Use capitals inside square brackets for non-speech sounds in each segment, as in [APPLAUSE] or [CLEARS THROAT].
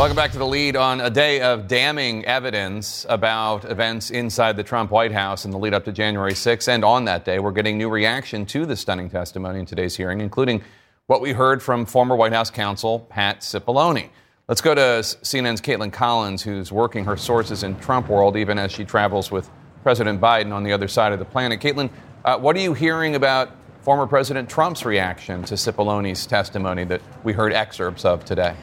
Welcome back to the lead on a day of damning evidence about events inside the Trump White House in the lead up to January 6th. And on that day, we're getting new reaction to the stunning testimony in today's hearing, including what we heard from former White House counsel Pat Cipollone. Let's go to CNN's Kaitlan Collins, who's working her sources in Trump world, even as she travels with President Biden on the other side of the planet. Kaitlan, uh, what are you hearing about former President Trump's reaction to Cipollone's testimony that we heard excerpts of today?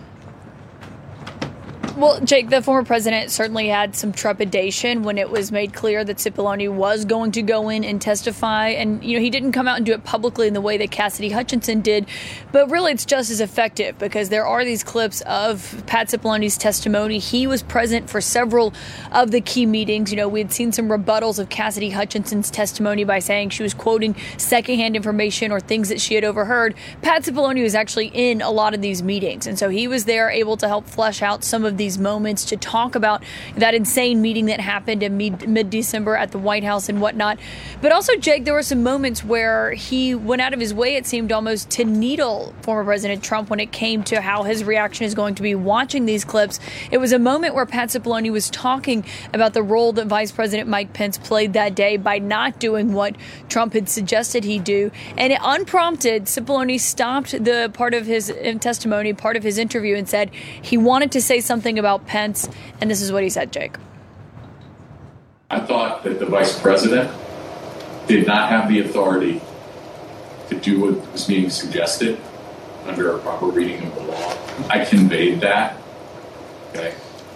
Well, Jake, the former president certainly had some trepidation when it was made clear that Cipollone was going to go in and testify. And, you know, he didn't come out and do it publicly in the way that Cassidy Hutchinson did. But really, it's just as effective because there are these clips of Pat Cipollone's testimony. He was present for several of the key meetings. You know, we had seen some rebuttals of Cassidy Hutchinson's testimony by saying she was quoting secondhand information or things that she had overheard. Pat Cipollone was actually in a lot of these meetings. And so he was there able to help flesh out some of these these moments to talk about that insane meeting that happened in mid December at the White House and whatnot. But also, Jake, there were some moments where he went out of his way, it seemed almost, to needle former President Trump when it came to how his reaction is going to be watching these clips. It was a moment where Pat Cipollone was talking about the role that Vice President Mike Pence played that day by not doing what Trump had suggested he do. And unprompted, Cipollone stopped the part of his uh, testimony, part of his interview, and said he wanted to say something about Pence, and this is what he said, Jake. I thought that the vice president did not have the authority to do what was being suggested under a proper reading of the law. I conveyed that. Okay.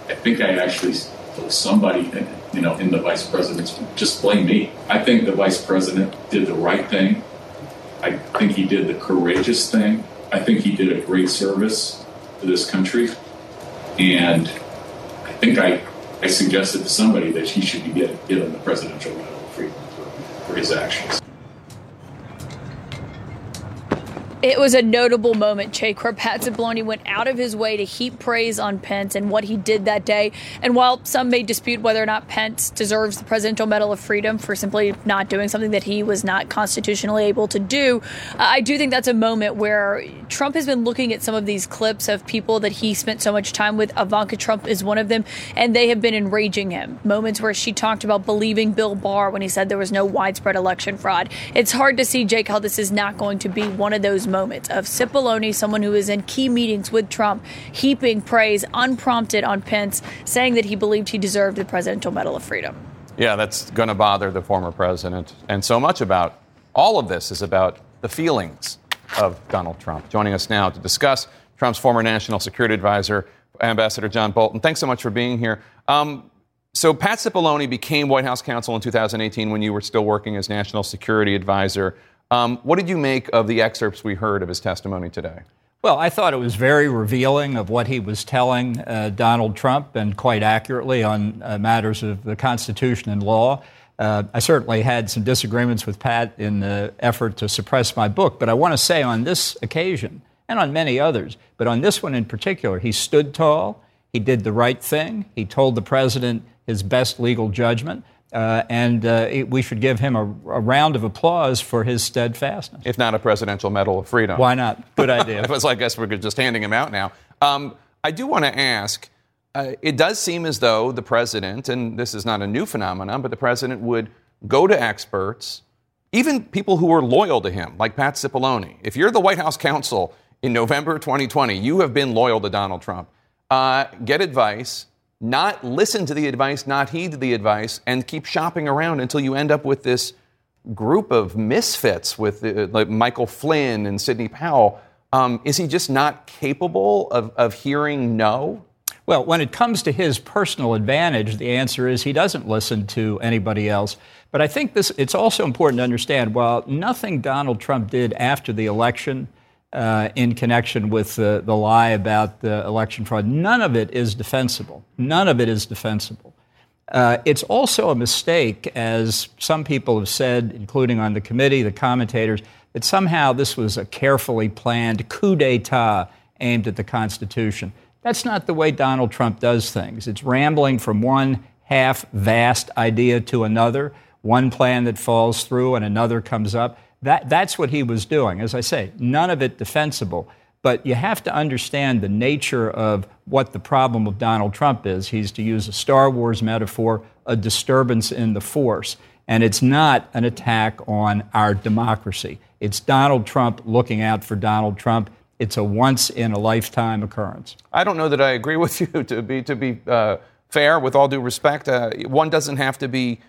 I think I actually told somebody, you know, in the vice president's, just blame me. I think the vice president did the right thing. I think he did the courageous thing. I think he did a great service to this country. And I think I, I suggested to somebody that he should be getting, given the Presidential Medal of Freedom for, for his actions. It was a notable moment, where Pat went out of his way to heap praise on Pence and what he did that day. And while some may dispute whether or not Pence deserves the Presidential Medal of Freedom for simply not doing something that he was not constitutionally able to do, I do think that's a moment where Trump has been looking at some of these clips of people that he spent so much time with. Ivanka Trump is one of them, and they have been enraging him. Moments where she talked about believing Bill Barr when he said there was no widespread election fraud. It's hard to see, Jake, how this is not going to be one of those moments of Cipollone, someone who is in key meetings with Trump, heaping praise unprompted on Pence, saying that he believed he deserved the Presidential Medal of Freedom. Yeah, that's going to bother the former president. And so much about all of this is about the feelings of Donald Trump. Joining us now to discuss Trump's former national security advisor, Ambassador John Bolton. Thanks so much for being here. Um, so, Pat Cipollone became White House counsel in 2018 when you were still working as national security advisor. Um, what did you make of the excerpts we heard of his testimony today? Well, I thought it was very revealing of what he was telling uh, Donald Trump and quite accurately on uh, matters of the Constitution and law. Uh, I certainly had some disagreements with Pat in the effort to suppress my book, but I want to say on this occasion and on many others, but on this one in particular, he stood tall. He did the right thing. He told the president his best legal judgment. Uh, and uh, it, we should give him a, a, round of applause for his steadfastness. If not a Presidential Medal of Freedom. Why not? Good [LAUGHS] idea. was, I guess we're just handing him out now. Um, I do want to ask uh, it does seem as though the president, and this is not a new phenomenon, but the president would go to experts, even people who are loyal to him, like Pat Cipollone. If you're the White House counsel in November 2020, you have been loyal to Donald Trump. Uh, get advice not listen to the advice, not heed the advice, and keep shopping around until you end up with this group of misfits with uh, like Michael Flynn and Sidney Powell. Um, is he just not capable of, of hearing no? Well, when it comes to his personal advantage, the answer is he doesn't listen to anybody else. But I think this, it's also important to understand while nothing Donald Trump did after the election uh, in connection with the, the lie about the election fraud. None of it is defensible. None of it is defensible. Uh, it's also a mistake, as some people have said, including on the committee, the commentators, that somehow this was a carefully planned coup d'etat aimed at the Constitution. That's not the way Donald Trump does things. It's rambling from one half vast idea to another, one plan that falls through and another comes up. That, that's what he was doing. As I say, none of it defensible. But you have to understand the nature of what the problem of Donald Trump is. He's, to use a Star Wars metaphor, a disturbance in the force. And it's not an attack on our democracy. It's Donald Trump looking out for Donald Trump. It's a once in a lifetime occurrence. I don't know that I agree [LAUGHS] with you. To be to be uh, fair, with all due respect, uh, one doesn't have to be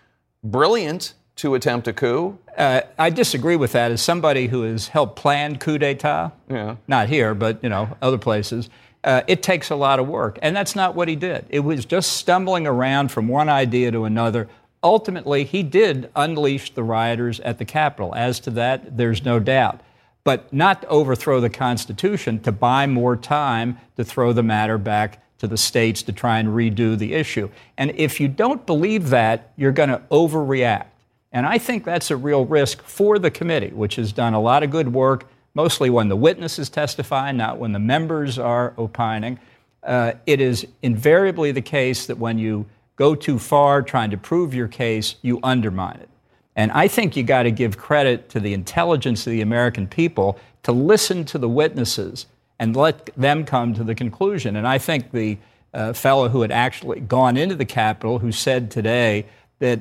brilliant to attempt a coup. Uh, I disagree with that. As somebody who has helped plan coup d'état, yeah. not here, but you know other places, uh, it takes a lot of work, and that's not what he did. It was just stumbling around from one idea to another. Ultimately, he did unleash the rioters at the Capitol. As to that, there's no doubt. But not to overthrow the Constitution, to buy more time to throw the matter back to the states to try and redo the issue. And if you don't believe that, you're going to overreact. And I think that's a real risk for the committee, which has done a lot of good work, mostly when the witnesses testify, not when the members are opining. Uh, it is invariably the case that when you go too far trying to prove your case, you undermine it. And I think you got to give credit to the intelligence of the American people to listen to the witnesses and let them come to the conclusion. And I think the uh, fellow who had actually gone into the Capitol, who said today that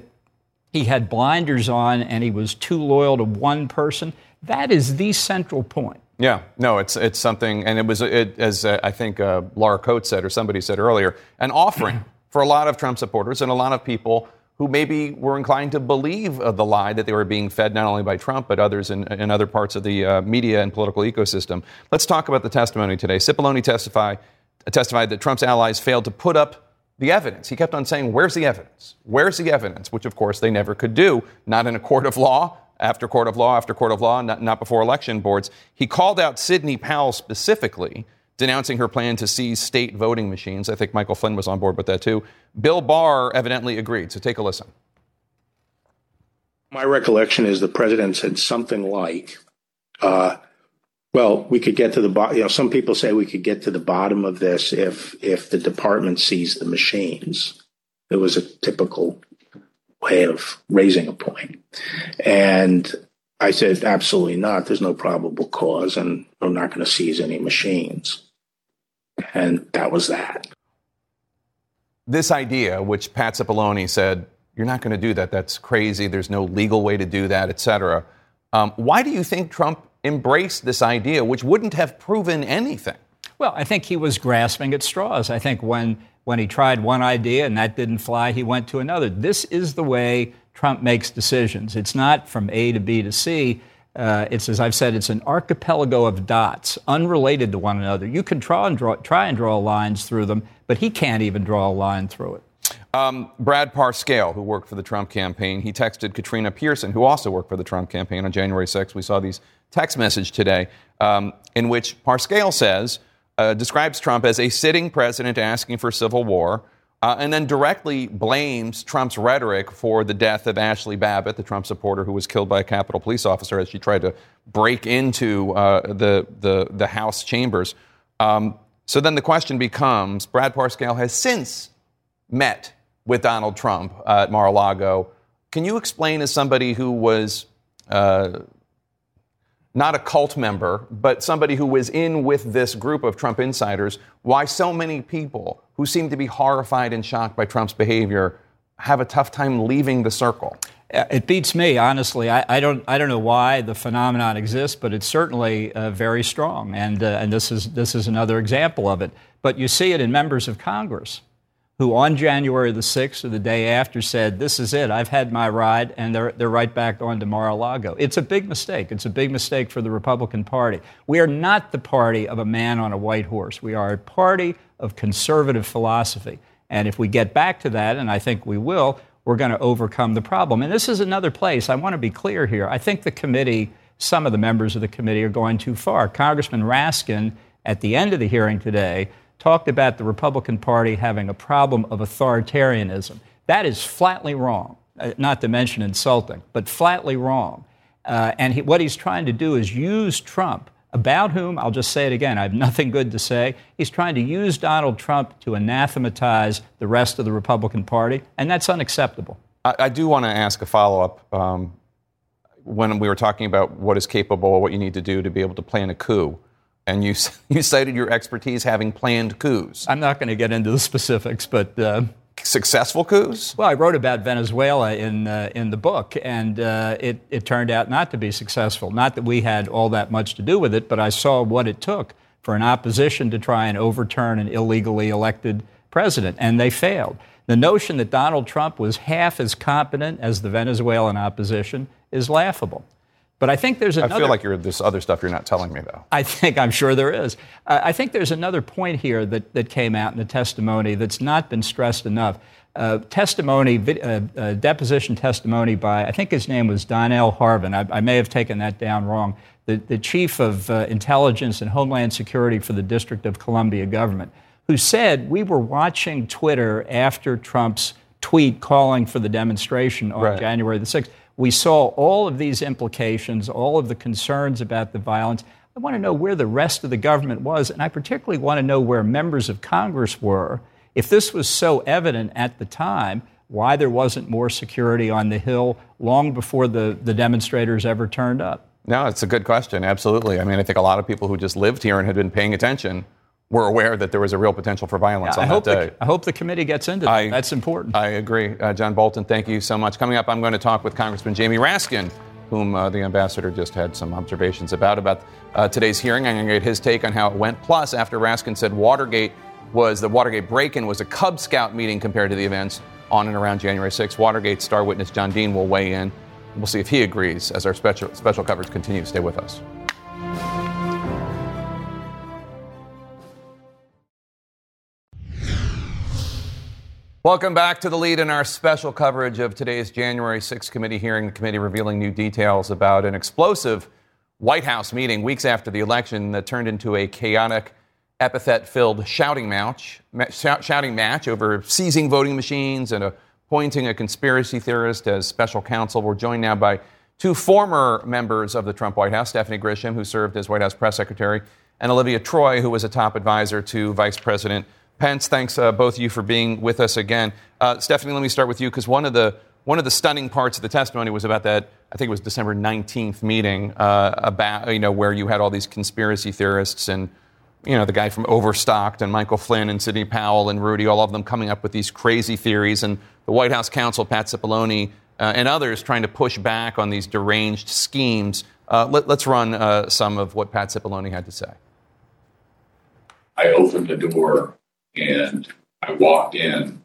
he had blinders on and he was too loyal to one person. That is the central point. Yeah, no, it's it's something, and it was it, as uh, I think uh, Laura Coates said or somebody said earlier, an offering [CLEARS THROAT] for a lot of Trump supporters and a lot of people who maybe were inclined to believe the lie that they were being fed not only by Trump but others in, in other parts of the uh, media and political ecosystem. Let's talk about the testimony today. Cipollone testify, testified that Trump's allies failed to put up the evidence. He kept on saying, Where's the evidence? Where's the evidence? Which, of course, they never could do, not in a court of law, after court of law, after court of law, not, not before election boards. He called out Sidney Powell specifically, denouncing her plan to seize state voting machines. I think Michael Flynn was on board with that too. Bill Barr evidently agreed. So take a listen. My recollection is the president said something like, uh, well, we could get to the bottom. You know, some people say we could get to the bottom of this if if the department seizes the machines. It was a typical way of raising a point, and I said absolutely not. There's no probable cause, and we're not going to seize any machines. And that was that. This idea, which Pat Cipollone said, you're not going to do that. That's crazy. There's no legal way to do that, et cetera. Um, why do you think Trump embraced this idea, which wouldn't have proven anything? Well, I think he was grasping at straws. I think when, when he tried one idea and that didn't fly, he went to another. This is the way Trump makes decisions. It's not from A to B to C. Uh, it's, as I've said, it's an archipelago of dots, unrelated to one another. You can try and draw, try and draw lines through them, but he can't even draw a line through it. Um, Brad Parscale, who worked for the Trump campaign, he texted Katrina Pearson, who also worked for the Trump campaign on January 6th. We saw these text message today um, in which Parscale says, uh, describes Trump as a sitting president asking for civil war, uh, and then directly blames Trump's rhetoric for the death of Ashley Babbitt, the Trump supporter who was killed by a Capitol police officer as she tried to break into uh, the, the, the House chambers. Um, so then the question becomes Brad Parscale has since met with Donald Trump uh, at Mar a Lago. Can you explain, as somebody who was uh, not a cult member, but somebody who was in with this group of Trump insiders, why so many people who seem to be horrified and shocked by Trump's behavior have a tough time leaving the circle? Uh, it beats me, honestly. I, I don't, I don't know why the phenomenon exists, but it's certainly uh, very strong, and uh, and this is this is another example of it. But you see it in members of Congress who on January the 6th or the day after said, This is it, I've had my ride, and they're, they're right back on to Mar a Lago. It's a big mistake. It's a big mistake for the Republican Party. We are not the party of a man on a white horse. We are a party of conservative philosophy. And if we get back to that, and I think we will, we're going to overcome the problem. And this is another place, I want to be clear here. I think the committee some of the members of the committee are going too far. Congressman Raskin, at the end of the hearing today, talked about the Republican Party having a problem of authoritarianism. That is flatly wrong, uh, not to mention insulting, but flatly wrong. Uh, and he, what he's trying to do is use Trump, about whom, I'll just say it again, I have [LAUGHS] nothing good to say. He's trying to use Donald Trump to anathematize the rest of the Republican Party, and that's unacceptable. I, I do want to ask a follow up. Um, when we were talking about what is capable, what you need to do to be able to plan a coup, and you, [LAUGHS] you cited your expertise having planned coups. I'm not going to get into the specifics, but. Uh, successful coups? Well, I wrote about Venezuela in uh, in the book, and uh, it it turned out not to be successful. Not that we had all that much to do with it, but I saw what it took for an opposition to try and overturn an illegally elected president, and they failed. The notion that Donald Trump was half as competent as the Venezuelan opposition is laughable. But I think there's another. I feel like you're this other stuff you're not telling me, though. I think I'm sure there is. Uh, I think there's another point here that, that came out in the testimony that's not been stressed enough. Uh, testimony, uh, uh, deposition testimony by, I think his name was Donell Harvin. I, I may have taken that down wrong. The, the chief of uh, intelligence and homeland security for the District of Columbia government, who said we were watching Twitter after Trump's tweet calling for the demonstration on right. January the 6th we saw all of these implications, all of the concerns about the violence. I want to know where the rest of the government was, and I particularly want to know where members of Congress were. If this was so evident at the time, why there wasn't more security on the Hill long before the, the demonstrators ever turned up? No, it's a good question. Absolutely. I mean, I think a lot of people who just lived here and had been paying attention were aware that there was a real potential for violence yeah, on I that day. The, I hope the committee gets into that. I, That's important. I agree. Uh, John Bolton, thank you so much. Coming up, I'm going to talk with Congressman Jamie Raskin, whom uh, the ambassador just had some observations about, about uh, today's hearing. I'm going to get his take on how it went. Plus, after Raskin said Watergate was the Watergate break-in was a Cub Scout meeting compared to the events on and around January 6th. Watergate star witness John Dean will weigh in. We'll see if he agrees as our special, special coverage continues. Stay with us. Welcome back to the lead in our special coverage of today's January 6th committee hearing. The committee revealing new details about an explosive White House meeting weeks after the election that turned into a chaotic, epithet filled shouting match, shouting match over seizing voting machines and appointing a conspiracy theorist as special counsel. We're joined now by two former members of the Trump White House Stephanie Grisham, who served as White House press secretary, and Olivia Troye, who was a top advisor to Vice President Pence, thanks uh, both of you for being with us again. Uh, Stephanie, let me start with you because one of the one of the stunning parts of the testimony was about that. I think it was December 19th meeting uh, about you know where you had all these conspiracy theorists and you know the guy from Overstocked and Michael Flynn and Sidney Powell and Rudy, all of them coming up with these crazy theories, and the White House counsel Pat Cipollone uh, and others trying to push back on these deranged schemes. Uh, let, us run uh, some of what Pat Cipollone had to say. I opened the door and I walked in.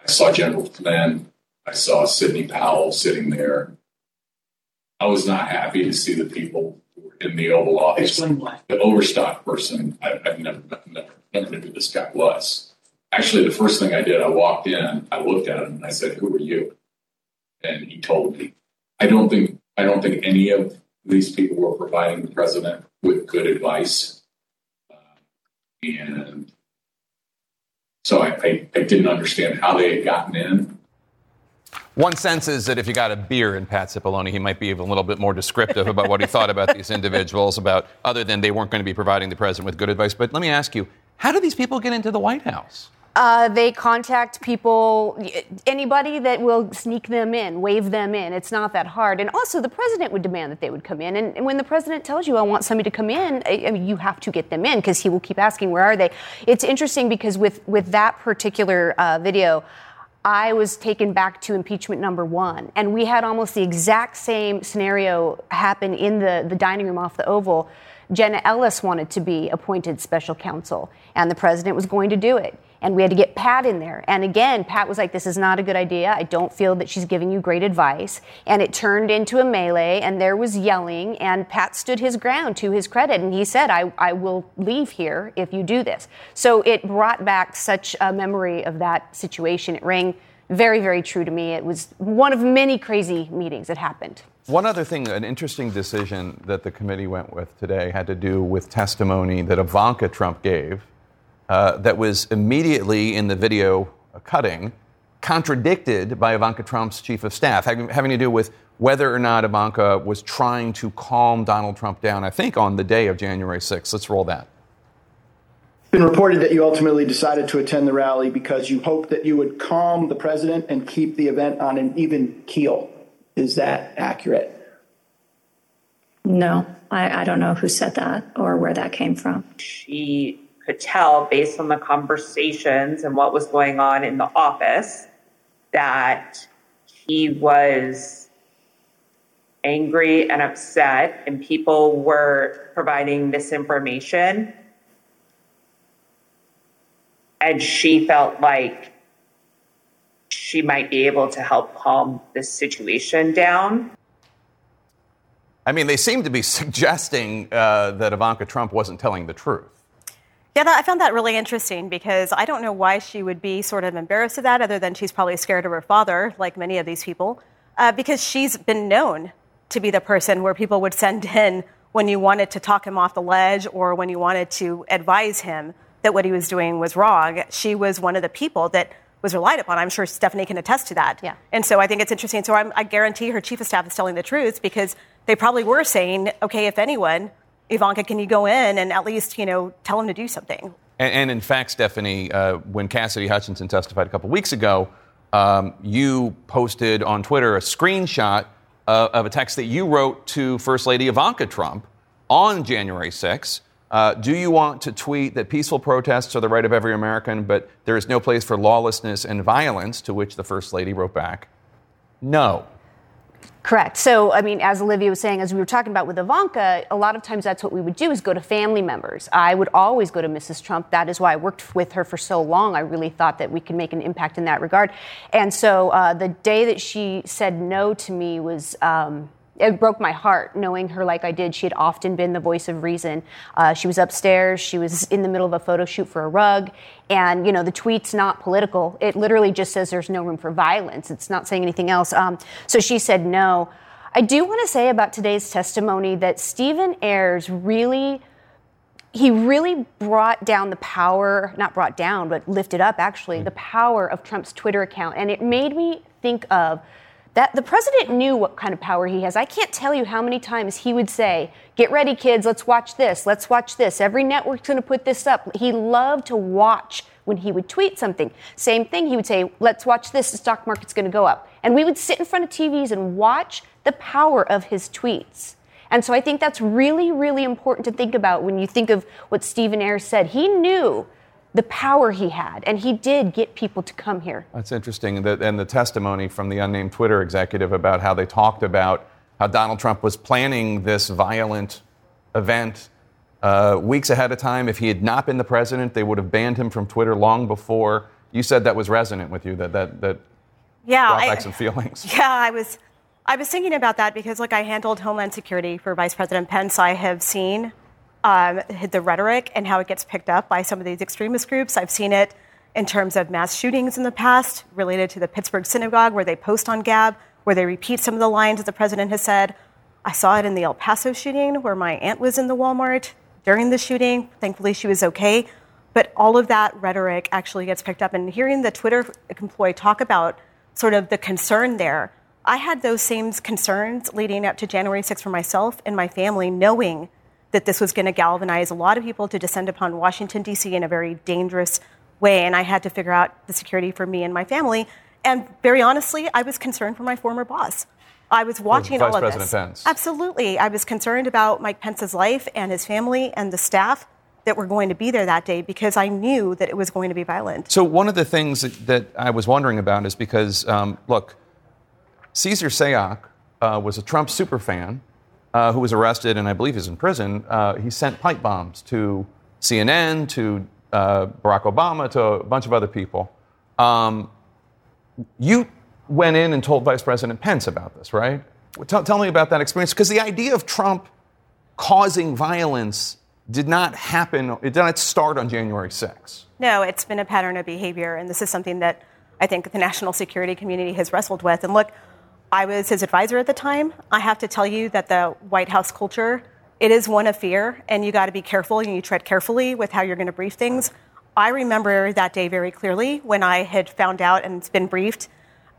I saw General Flynn. I saw Sidney Powell sitting there. I was not happy to see the people in the Oval Office. The Overstock person, I, have never, never, never knew who this guy was. Actually, the first thing I did, I walked in, I looked at him, and I said, "Who are you?" And he told me. I don't think I don't think any of these people were providing the president with good advice, uh, and so I, I, I didn't understand how they had gotten in. One sense is that if you got a beer in Pat Cipollone, he might be even a little bit more descriptive about what he thought about these [LAUGHS] individuals, about other than they weren't going to be providing the president with good advice. But let me ask you, how do these people get into the White House? Uh, they contact people, anybody that will sneak them in, wave them in. It's not that hard. And also, the president would demand that they would come in. And, and when the president tells you, I want somebody to come in, I, I mean, you have to get them in because he will keep asking, where are they? It's interesting because with, with that particular uh, video, I was taken back to impeachment number one. And we had almost the exact same scenario happen in the, the dining room off the Oval. Jenna Ellis wanted to be appointed special counsel, and the president was going to do it and we had to get Pat in there. And again, Pat was like, This is not a good idea. I don't feel that she's giving you great advice. And it turned into a melee, and there was yelling, and Pat stood his ground to his credit. And he said, I, I will leave here if you do this. So it brought back such a memory of that situation. It rang very, very true to me. It was one of many crazy meetings that happened. One other thing, an interesting decision that the committee went with today had to do with testimony that Ivanka Trump gave uh, that was immediately in the video cutting contradicted by Ivanka Trump's chief of staff, having, having to do with whether or not Ivanka was trying to calm Donald Trump down, I think on the day of January 6th. Let's roll that It's been reported that you ultimately decided to attend the rally because you hoped that you would calm the president and keep the event on an even keel. Is that accurate? No, I, I don't know who said that or where that came from. She could tell based on the conversations and what was going on in the office that he was angry and upset, and people were providing misinformation and she felt like she might be able to help calm the situation down. I mean, they seem to be [LAUGHS] suggesting uh, that Ivanka Trump wasn't telling the truth. Yeah, that, I found that really interesting because I don't know why she would be sort of embarrassed of that, other than she's probably scared of her father, like many of these people, uh, because she's been known to be the person where people would send [LAUGHS] in when you wanted to talk him off the ledge or when you wanted to advise him that what he was doing was wrong. She was one of the people that was relied upon. I'm sure Stephanie can attest to that. Yeah. And so I think it's interesting. So I'm, i guarantee her chief of staff is telling the truth because they probably were saying, okay, if anyone, Ivanka, can you go in and at least, you know, tell him to do something? And, and in fact, Stephanie, uh, when Cassidy Hutchinson testified a couple weeks ago, um, you posted on Twitter a screenshot uh, of a text that you wrote to First Lady Ivanka Trump on January 6th uh, do you want to tweet that peaceful protests are the right of every American, but there is no place for lawlessness and violence? To which the First Lady wrote back, no. Correct. So, I mean, as Olivia was saying, as we were talking about with Ivanka, a lot of times that's what we would do is go to family members. I would always go to Mrs. Trump. That is why I worked with her for so long. I really thought that we could make an impact in that regard. And so uh, the day that she said no to me was. Um, it broke my heart knowing her like I did. She had often been the voice of reason. Uh, she was upstairs. She was in the middle of a photo shoot for a rug. And, you know, the tweet's not political. It literally just says there's no room for violence. It's not saying anything else. Um, so she said no. I do want to say about today's testimony that Stephen Ayres really he really brought down the power, not brought down, but lifted up actually, the power of Trump's Twitter account. And it made me think of that the president knew what kind of power he has. I can't tell you how many times he would say, "Get ready, kids. Let's watch this. Let's watch this. Every network's going to put this up." He loved to watch when he would tweet something. Same thing, he would say, "Let's watch this. The stock market's going to go up." And we would sit in front of TVs and watch the power of his tweets. And so I think that's really, really important to think about when you think of what Stephen Ayres said. He knew the power he had, and he did get people to come here. That's interesting. And the, and the testimony from the unnamed Twitter executive about how they talked about how Donald Trump was planning this violent event uh, weeks ahead of time. If he had not been the president, they would have banned him from Twitter long before. You said that was resonant with you. That that that yeah, brought back I, some feelings. [LAUGHS] Yeah, I was. I was thinking about that because, like, I handled Homeland Security for Vice President Pence. I have seen um, the rhetoric and how it gets picked up by some of these extremist groups. I've seen it in terms of mass shootings in the past related to the Pittsburgh synagogue, where they post on Gab, where they repeat some of the lines that the president has said. I saw it in the El Paso shooting, where my aunt was in the Walmart during the shooting. Thankfully, she was okay. But all of that rhetoric actually gets picked up. And hearing the Twitter employee talk about sort of the concern there, I had those same concerns leading up to January 6th for myself and my family, knowing that this was going to galvanize a lot of people to descend upon Washington, D.C. in a very dangerous way. And I had to figure out the security for me and my family. And very honestly, I was concerned for my former boss. I was watching Vice all of President this. Pence. Absolutely. I was concerned about Mike Pence's life and his family and the staff that were going to be there that day because I knew that it was going to be violent. So, one of the things that, that I was wondering about is because, um, look, Cesar Sayoc uh, was a Trump superfan uh, who was arrested and I believe is in prison, uh, he sent pipe bombs to CNN, to uh, Barack Obama, to a bunch of other people. Um, you went in and told Vice President Pence about this, right? Tell, tell me about that experience, because the idea of Trump causing violence did not happen, it did not start on January 6th. No, it's been a pattern of behavior, and this is something that I think the national security community has wrestled with. And look, I was his advisor at the time. I have to tell you that the White House culture, it is one of fear, and you got to be careful and you tread carefully with how you're going to brief things. I remember that day very clearly when I had found out and been briefed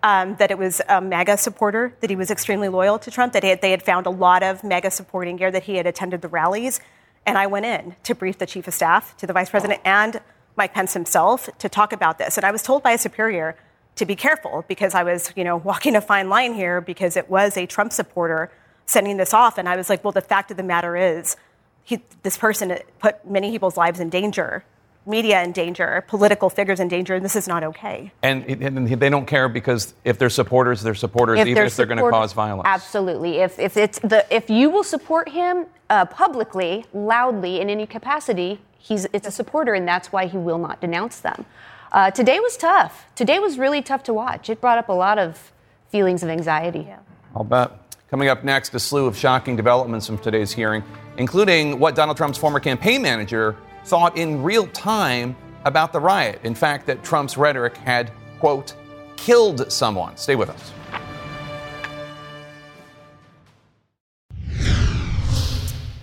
um, that it was a MAGA supporter, that he was extremely loyal to Trump, that had, they had found a lot of MAGA supporting gear, that he had attended the rallies. And I went in to brief the chief of staff, to the vice president, and Mike Pence himself to talk about this. And I was told by a superior to be careful because I was, you know, walking a fine line here because it was a Trump supporter sending this off. And I was like, well, the fact of the matter is, he, this person put many people's lives in danger, media in danger, political figures in danger, and this is not okay. And, and they don't care because if they're supporters, they're supporters, if even they're if they're going to cause violence. Absolutely. If, if, it's the, if you will support him uh, publicly, loudly, in any capacity, he's, it's a supporter, and that's why he will not denounce them. Uh, today was tough. Today was really tough to watch. It brought up a lot of feelings of anxiety. Yeah. I'll bet. Coming up next, a slew of shocking developments from today's hearing, including what Donald Trump's former campaign manager thought in real time about the riot. In fact, that Trump's rhetoric had, quote, killed someone. Stay with us.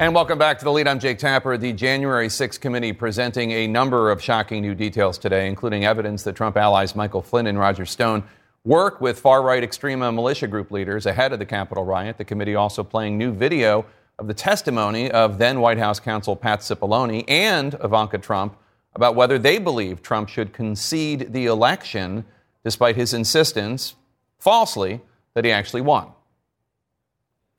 And welcome back to the lead. I'm Jake Tapper. The January 6th committee presenting a number of shocking new details today, including evidence that Trump allies Michael Flynn and Roger Stone work with far right extreme militia group leaders ahead of the Capitol riot. The committee also playing new video of the testimony of then White House counsel Pat Cipollone and Ivanka Trump about whether they believe Trump should concede the election despite his insistence, falsely, that he actually won.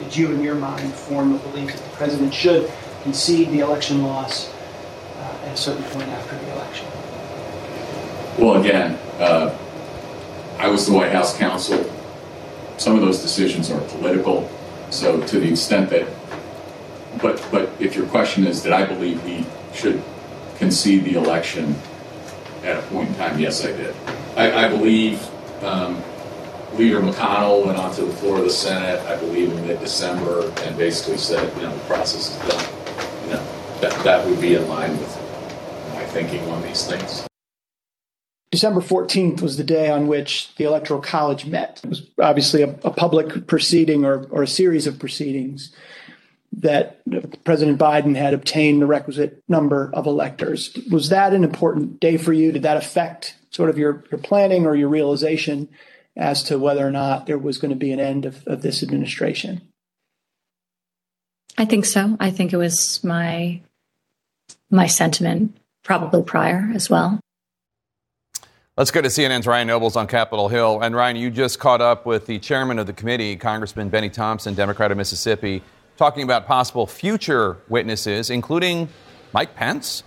Did you, in your mind, form a belief that the president should concede the election loss uh, at a certain point after the election? Well, again, uh, I was the White House counsel. Some of those decisions are political. So, to the extent that, but but if your question is, did I believe he should concede the election at a point in time? Yes, I did. I, I believe um, Leader McConnell went onto the floor of the Senate, I believe, in mid-December, and basically said, you know, the process is done. You know, that, that would be in line with my thinking on these things. December 14th was the day on which the Electoral College met. It was obviously a, a public proceeding or, or a series of proceedings that President Biden had obtained the requisite number of electors. Was that an important day for you? Did that affect sort of your, your planning or your realization as to whether or not there was going to be an end of, of this administration? I think so. I think it was my my sentiment probably prior as well. Let's go to CNN's Ryan Nobles on Capitol Hill. And Ryan, you just caught up with the chairman of the committee, Congressman Benny Thompson, Democrat of Mississippi, talking about possible future witnesses, including Mike Pence.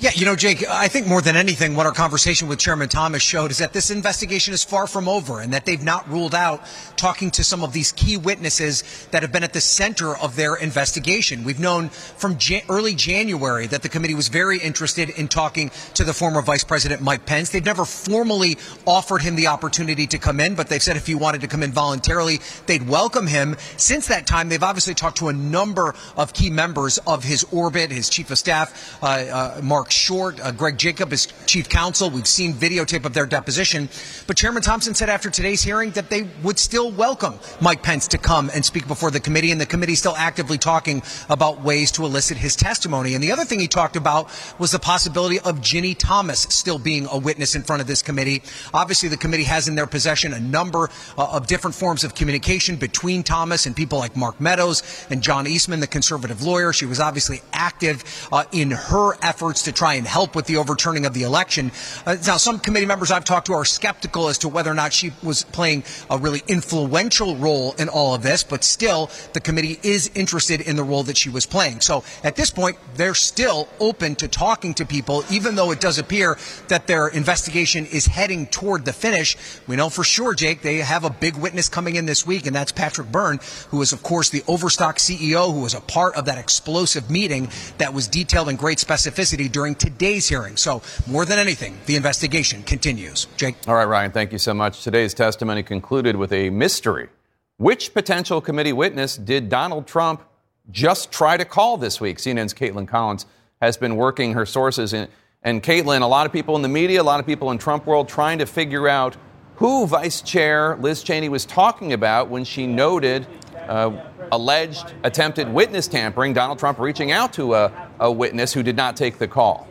Yeah, you know, Jake, I think more than anything, what our conversation with Chairman Thomas showed is that this investigation is far from over and that they've not ruled out talking to some of these key witnesses that have been at the center of their investigation. We've known from early January that the committee was very interested in talking to the former Vice President Mike Pence. They've never formally offered him the opportunity to come in, but they've said if he wanted to come in voluntarily, they'd welcome him. Since that time, they've obviously talked to a number of key members of his orbit, his chief of staff, uh, uh, Marc Short, uh, Greg Jacob is chief counsel. We've seen videotape of their deposition. But Chairman Thompson said after today's hearing that they would still welcome Mike Pence to come and speak before the committee, and the committee is still actively talking about ways to elicit his testimony. And the other thing he talked about was the possibility of Ginny Thomas still being a witness in front of this committee. Obviously, the committee has in their possession a number uh, of different forms of communication between Thomas and people like Mark Meadows and John Eastman, the conservative lawyer. She was obviously active uh, in her efforts to try and help with the overturning of the election. Uh, now, some committee members I've talked to are skeptical as to whether or not she was playing a really influential role in all of this, but still, the committee is interested in the role that she was playing. So at this point, they're still open to talking to people, even though it does appear that their investigation is heading toward the finish. We know for sure, Jake, they have a big witness coming in this week, and that's Patrick Byrne, who is, of course, the Overstock CEO, who was a part of that explosive meeting that was detailed in great specificity during today's hearing. So, more than anything, the investigation continues. Jake? All right, Ryan, thank you so much. Today's testimony concluded with a mystery. Which potential committee witness did Donald Trump just try to call this week? CNN's Kaitlan Collins has been working her sources in, And Kaitlan, a lot of people in the media, a lot of people in Trump world trying to figure out who Vice Chair Liz Cheney was talking about when she noted uh, alleged attempted witness tampering, Donald Trump reaching out to a, a witness who did not take the call.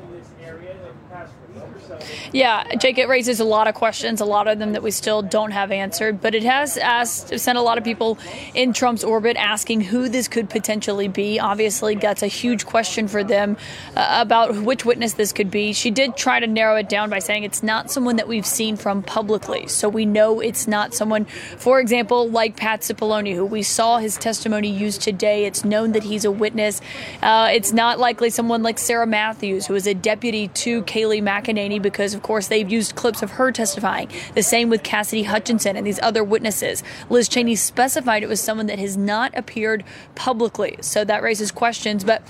Yeah, Jake, it raises a lot of questions, a lot of them that we still don't have answered. But it has asked, sent a lot of people in Trump's orbit asking who this could potentially be. Obviously, that's a huge question for them uh, about which witness this could be. She did try to narrow it down by saying it's not someone that we've seen from publicly. So we know it's not someone, for example, like Pat Cipollone, who we saw his testimony used today. It's known that he's a witness. Uh, it's not likely someone like Sarah Matthews, who is a deputy to Kayleigh McEnany because of course, they've used clips of her testifying. The same with Cassidy Hutchinson and these other witnesses. Liz Cheney specified it was someone that has not appeared publicly. So that raises questions. But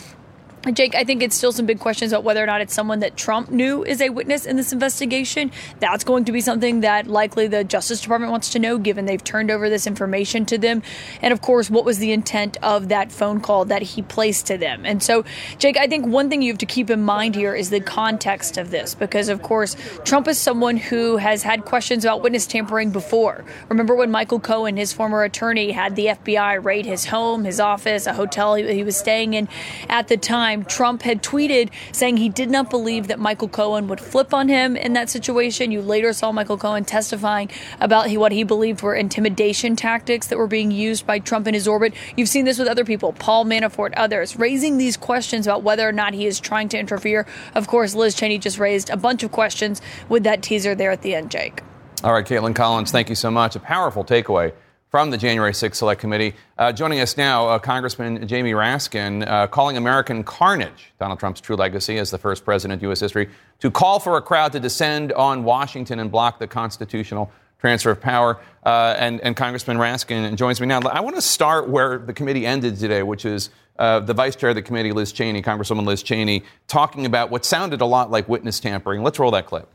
Jake, I think it's still some big questions about whether or not it's someone that Trump knew is a witness in this investigation. That's going to be something that likely the Justice Department wants to know, given they've turned over this information to them. And of course, what was the intent of that phone call that he placed to them? And so, Jake, I think one thing you have to keep in mind here is the context of this, because of course, Trump is someone who has had questions about witness tampering before. Remember when Michael Cohen, his former attorney, had the FBI raid his home, his office, a hotel he was staying in at the time? Time, Trump had tweeted saying he did not believe that Michael Cohen would flip on him in that situation. You later saw Michael Cohen testifying about what he believed were intimidation tactics that were being used by Trump in his orbit. You've seen this with other people, Paul Manafort, others, raising these questions about whether or not he is trying to interfere. Of course, Liz Cheney just raised a bunch of questions with that teaser there at the end, Jake. All right, Kaitlan Collins, thank you so much. A powerful takeaway from the January 6th Select Committee. Uh, joining us now, uh, Congressman Jamie Raskin, uh, calling American carnage Donald Trump's true legacy as the first president in U.S. history to call for a crowd to descend on Washington and block the constitutional transfer of power. Uh, and, and, Congressman Raskin joins me now. I want to start where the committee ended today, which is uh, the vice chair of the committee, Liz Cheney, Congresswoman Liz Cheney, talking about what sounded a lot like witness tampering. Let's roll that clip.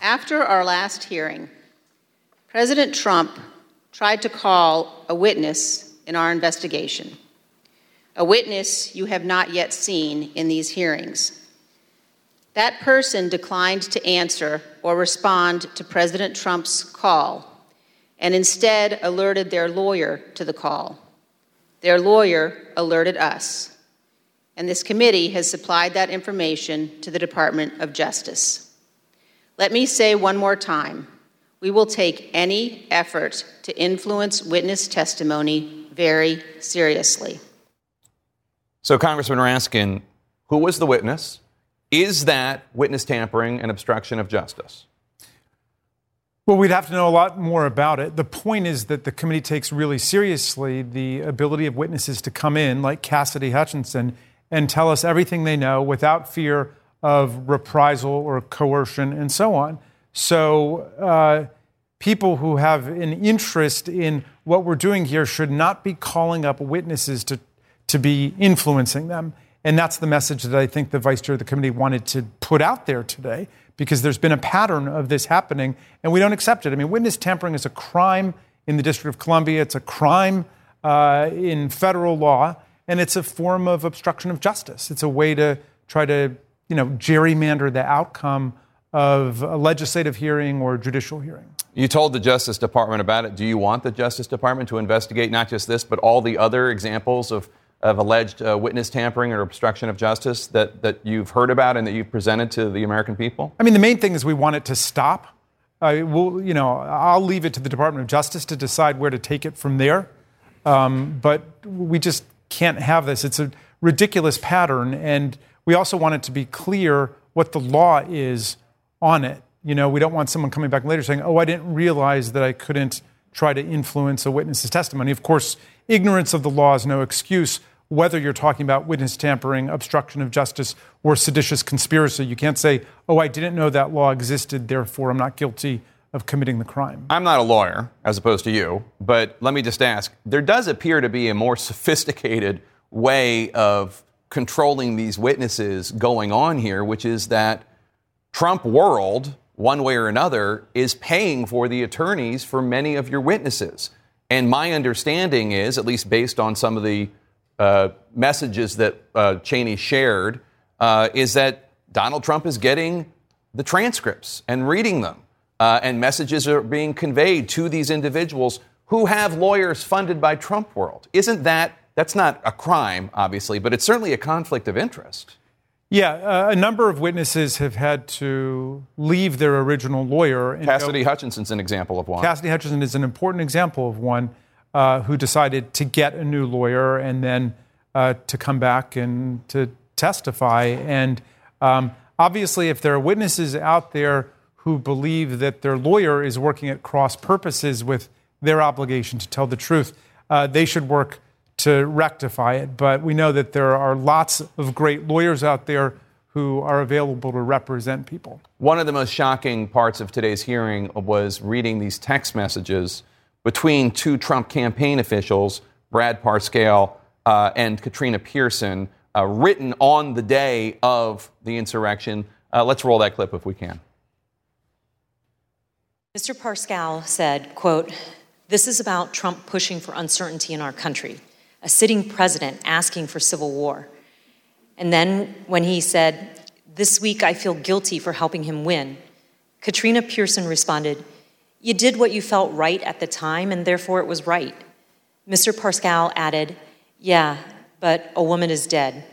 After our last hearing, President Trump tried to call a witness in our investigation, a witness you have not yet seen in these hearings. That person declined to answer or respond to President Trump's call and instead alerted their lawyer to the call. Their lawyer alerted us, and this committee has supplied that information to the Department of Justice. Let me say one more time we will take any effort to influence witness testimony very seriously. So, Congressman Raskin, who was the witness? Is that witness tampering and obstruction of justice? Well, we'd have to know a lot more about it. The point is that the committee takes really seriously the ability of witnesses to come in, like Cassidy Hutchinson, and tell us everything they know without fear of reprisal or coercion and so on. So, uh, people who have an interest in what we're doing here should not be calling up witnesses to, to be influencing them. And that's the message that I think the vice chair of the committee wanted to put out there today, because there's been a pattern of this happening, and we don't accept it. I mean, witness tampering is a crime in the District of Columbia, it's a crime uh, in federal law, and it's a form of obstruction of justice. It's a way to try to, you know, gerrymander the outcome of a legislative hearing or judicial hearing. You told the Justice Department about it. Do you want the Justice Department to investigate not just this, but all the other examples of, of alleged uh, witness tampering or obstruction of justice that, that you've heard about and that you've presented to the American people? I mean, the main thing is we want it to stop. Uh, we'll, you know, I'll leave it to the Department of Justice to decide where to take it from there. Um, but we just can't have this. It's a ridiculous pattern. And we also want it to be clear what the law is on it. You know, we don't want someone coming back later saying, oh, I didn't realize that I couldn't try to influence a witness's testimony. Of course, ignorance of the law is no excuse, whether you're talking about witness tampering, obstruction of justice, or seditious conspiracy. You can't say, oh, I didn't know that law existed, therefore I'm not guilty of committing the crime. I'm not a lawyer, as opposed to you, but let me just ask there does appear to be a more sophisticated way of controlling these witnesses going on here, which is that Trump world, one way or another, is paying for the attorneys for many of your witnesses. And my understanding is, at least based on some of the uh, messages that uh, Cheney shared, uh, is that Donald Trump is getting the transcripts and reading them, uh, and messages are being conveyed to these individuals who have lawyers funded by Trump World. Isn't that that's not a crime, obviously, but it's certainly a conflict of interest. Yeah, uh, a number of witnesses have had to leave their original lawyer. Cassidy go, Hutchinson's an example of one. Cassidy Hutchinson is an important example of one uh, who decided to get a new lawyer and then uh, to come back and to testify. And um, obviously, if there are witnesses out there who believe that their lawyer is working at cross purposes with their obligation to tell the truth, uh, they should work to rectify it. But we know that there are lots of great lawyers out there who are available to represent people. One of the most shocking parts of today's hearing was reading these text messages between two Trump campaign officials, Brad Parscale uh, and Katrina Pearson, uh, written on the day of the insurrection. Uh, let's roll that clip if we can. Mr. Parscale said, quote, this is about Trump pushing for uncertainty in our country, a sitting president asking for civil war. And then when he said, This week I feel guilty for helping him win, Katrina Pearson responded, You did what you felt right at the time, and therefore it was right. Mr. Parscale added, Yeah, but a woman is dead.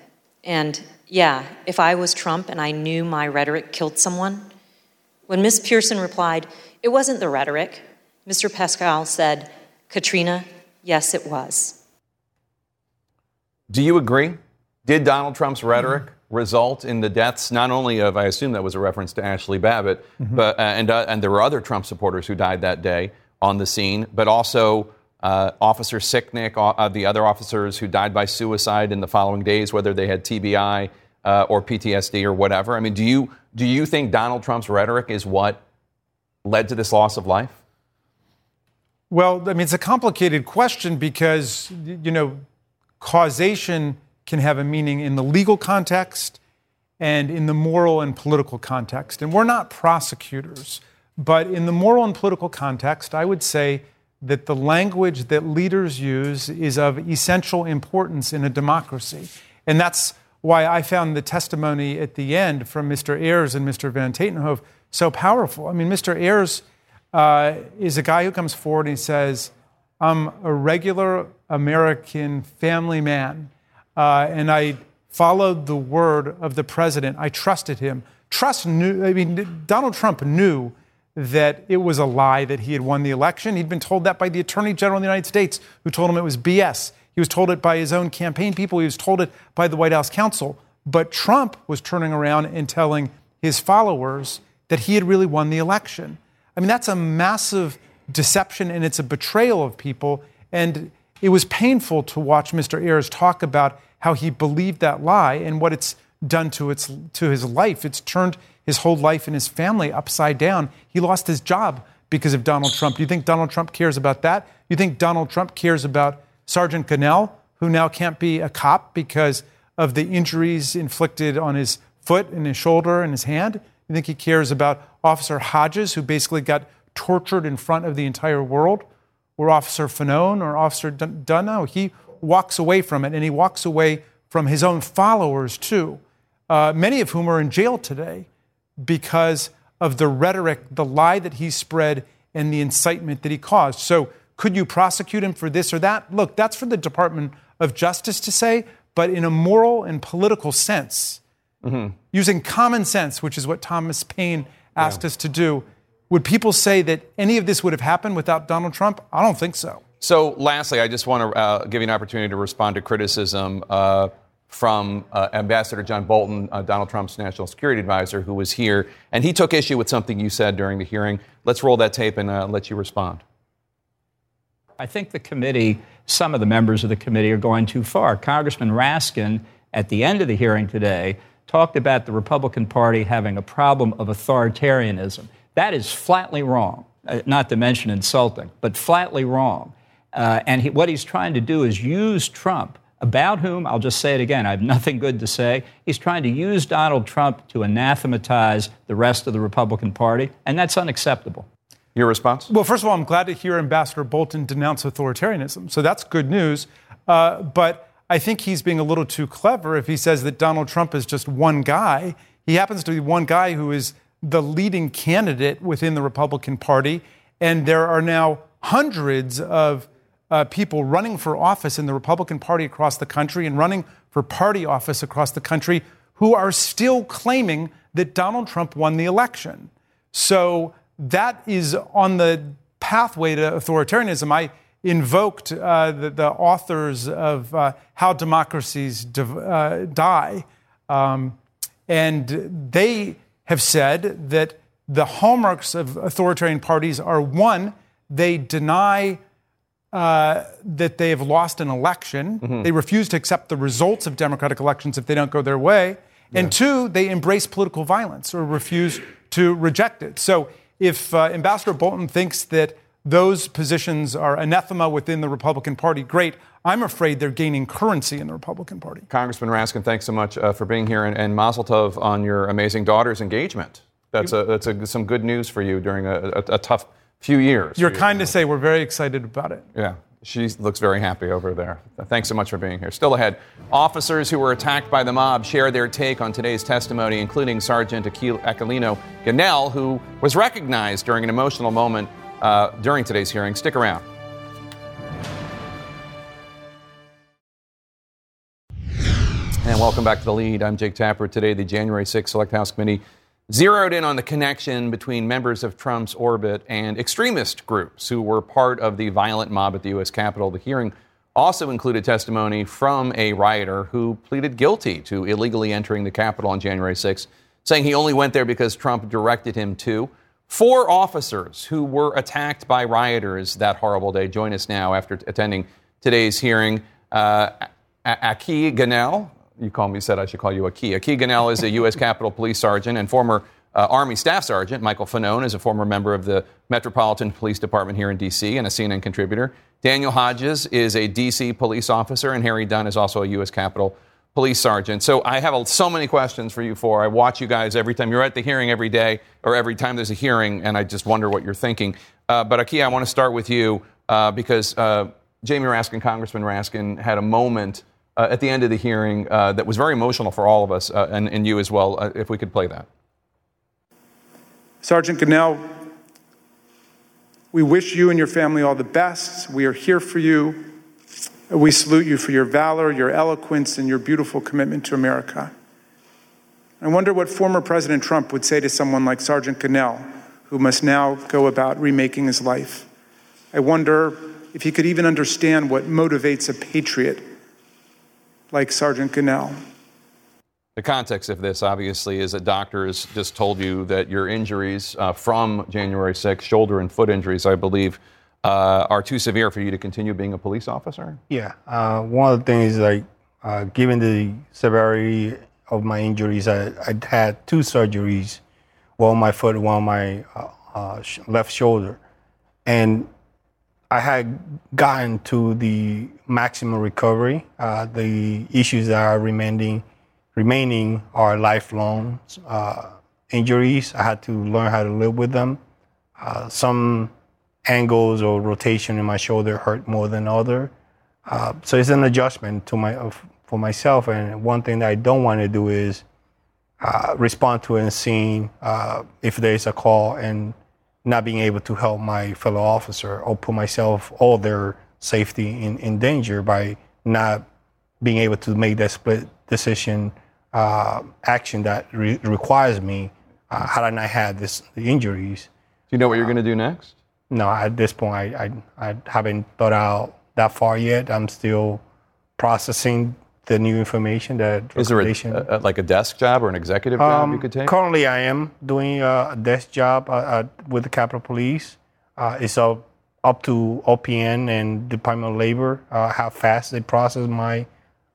And yeah, if I was Trump and I knew my rhetoric killed someone. When Ms. Pearson replied, It wasn't the rhetoric, Mr. Parscale said, Katrina, yes, it was. Do you agree? Did Donald Trump's rhetoric mm-hmm. result in the deaths not only of, I assume that was a reference to Ashley Babbitt, mm-hmm. but, uh, and, uh, and there were other Trump supporters who died that day on the scene, but also uh, Officer Sicknick, uh, the other officers who died by suicide in the following days, whether they had TBI uh, or PTSD or whatever. I mean, do you, do you think Donald Trump's rhetoric is what led to this loss of life? Well, I mean, it's a complicated question because, you know, causation can have a meaning in the legal context and in the moral and political context. And we're not prosecutors, but in the moral and political context, I would say that the language that leaders use is of essential importance in a democracy. And that's why I found the testimony at the end from Mr. Ayres and Mr. Van Tatenhove so powerful. I mean, Mr. Ayres uh, is a guy who comes forward and he says, I'm a regular American family man, uh, and I followed the word of the president. I trusted him. Trust knew, I mean, Donald Trump knew that it was a lie that he had won the election. He'd been told that by the Attorney General of the United States, who told him it was BS. He was told it by his own campaign people. He was told it by the White House counsel. But Trump was turning around and telling his followers that he had really won the election. I mean, that's a massive deception and it's a betrayal of people. And it was painful to watch Mr. Ayres talk about how he believed that lie and what it's done to, its, to his life. It's turned his whole life and his family upside down. He lost his job because of Donald Trump. Do you think Donald Trump cares about that? You think Donald Trump cares about Sergeant Gonell, who now can't be a cop because of the injuries inflicted on his foot and his shoulder and his hand? You think he cares about Officer Hodges, who basically got tortured in front of the entire world? Or Officer Fanone or Officer Dunno? He walks away from it, and he walks away from his own followers, too, uh, many of whom are in jail today because of the rhetoric, the lie that he spread, and the incitement that he caused. So, could you prosecute him for this or that? Look, that's for the Department of Justice to say, but in a moral and political sense, mm-hmm. using common sense, which is what Thomas Paine asked yeah. us to do. Would people say that any of this would have happened without Donald Trump? I don't think so. So, lastly, I just want to uh, give you an opportunity to respond to criticism uh, from uh, Ambassador John Bolton, uh, Donald Trump's national security advisor, who was here, and he took issue with something you said during the hearing. Let's roll that tape and uh, let you respond. I think the committee, some of the members of the committee, are going too far. Congressman Raskin, at the end of the hearing today, talked about the Republican Party having a problem of authoritarianism. That is flatly wrong, uh, not to mention insulting, but flatly wrong. Uh, and he, what he's trying to do is use Trump, about whom, I'll just say it again, I have nothing good to say. He's trying to use Donald Trump to anathematize the rest of the Republican Party, and that's unacceptable. Your response? Well, first of all, I'm glad to hear Ambassador Bolton denounce authoritarianism. So that's good news. Uh, but I think he's being a little too clever if he says that Donald Trump is just one guy. He happens to be one guy who is the leading candidate within the Republican Party. And there are now hundreds of uh, people running for office in the Republican Party across the country and running for party office across the country who are still claiming that Donald Trump won the election. So that is on the pathway to authoritarianism. I invoked uh, the, the, authors of uh, How Democracies Div- uh, Die, um, and they have said that the hallmarks of authoritarian parties are one, they deny uh, that they have lost an election. Mm-hmm. They refuse to accept the results of democratic elections if they don't go their way. Yeah. And two, they embrace political violence or refuse to reject it. So if uh, Ambassador Bolton thinks that those positions are anathema within the Republican Party, great. I'm afraid they're gaining currency in the Republican Party. Congressman Raskin, thanks so much uh, for being here, and, and Mazel Tov on your amazing daughter's engagement. That's, a, that's a, some good news for you during a, a, tough few years. You're kind to say we're very excited about it. Yeah. She looks very happy over there. Thanks so much for being here. Still ahead, officers who were attacked by the mob share their take on today's testimony, including Sergeant Aquilino Gonell, who was recognized during an emotional moment uh, during today's hearing. Stick around. And welcome back to the lead. I'm Jake Tapper. Today, the January 6th Select House Committee zeroed in on the connection between members of Trump's orbit and extremist groups who were part of the violent mob at the U.S. Capitol. The hearing also included testimony from a rioter who pleaded guilty to illegally entering the Capitol on January 6, saying he only went there because Trump directed him to. Four officers who were attacked by rioters that horrible day join us now after attending today's hearing. Uh, Aki Gonell, you call me said I should call you Aki. Aki Gonell is a [LAUGHS] U.S. Capitol Police Sergeant and former uh, Army Staff Sergeant. Michael Fanone is a former member of the Metropolitan Police Department here in D.C. and a CNN contributor. Daniel Hodges is a D.C. police officer, and Harry Dunn is also a U.S. Capitol Police Sergeant. So I have a, so many questions for you four. I watch you guys every time you're at the hearing every day, or every time there's a hearing, and I just wonder what you're thinking. Uh, but Akia, I want to start with you uh, because uh, Jamie Raskin, Congressman Raskin, had a moment uh, at the end of the hearing uh, that was very emotional for all of us uh, and, and, you as well. If we could play that. Sergeant Gonell, we wish you and your family all the best. We are here for you. We salute you for your valor, your eloquence, and your beautiful commitment to America. I wonder what former President Trump would say to someone like Sergeant Gonell, who must now go about remaking his life. I wonder if he could even understand what motivates a patriot like Sergeant Gonell. The context of this, obviously, is that doctors just told you that your injuries uh, from January 6th, shoulder and foot injuries, I believe, uh, are too severe for you to continue being a police officer? Yeah. Uh, one of the things, like, uh, given the severity of my injuries, I, I had two surgeries one on my foot, one on my uh, uh, left shoulder. And I had gotten to the maximum recovery. Uh, the issues that are remaining remaining are lifelong uh, injuries. I had to learn how to live with them. Uh, some angles or rotation in my shoulder hurt more than other. Uh, so it's an adjustment to my for myself. And one thing that I don't want to do is uh, respond to a scene uh, if there is a call and not being able to help my fellow officer or put myself or their safety in, in danger by not being able to make that split decision uh, action that re- requires me uh, had I not had this the injuries. Do you know what you're going to do next? No, at this point, I, I, I haven't thought out that far yet. I'm still processing the new information that is there a, a, like a desk job or an executive job um, you could take? Currently, I am doing a desk job uh, uh, with the Capitol Police. Uh, it's up up to OPM and Department of Labor uh, how fast they process my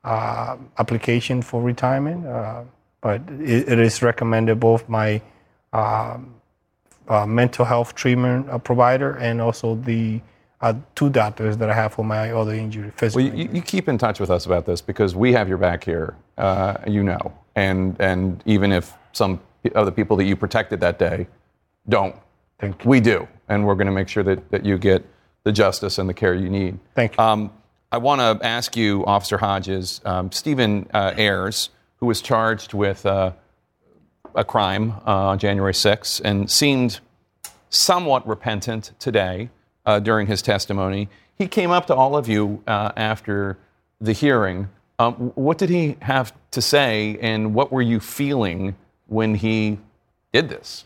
uh, application for retirement. Uh, but it, it is recommended both my um, mental health treatment provider and also the uh, two doctors that I have for my other injury. Physical well, you, you, keep in touch with us about this because we have your back here, uh, you know, and and even if some of the people that you protected that day don't, we do, and we're going to make sure that, that you get the justice and the care you need. Thank you. Um, I want to ask you, Officer Hodges, um, Stephen uh, Ayres, who was charged with uh, a crime uh, on January 6th and seemed somewhat repentant today uh, during his testimony. He came up to all of you uh, after the hearing. Um, what did he have to say, and what were you feeling when he did this?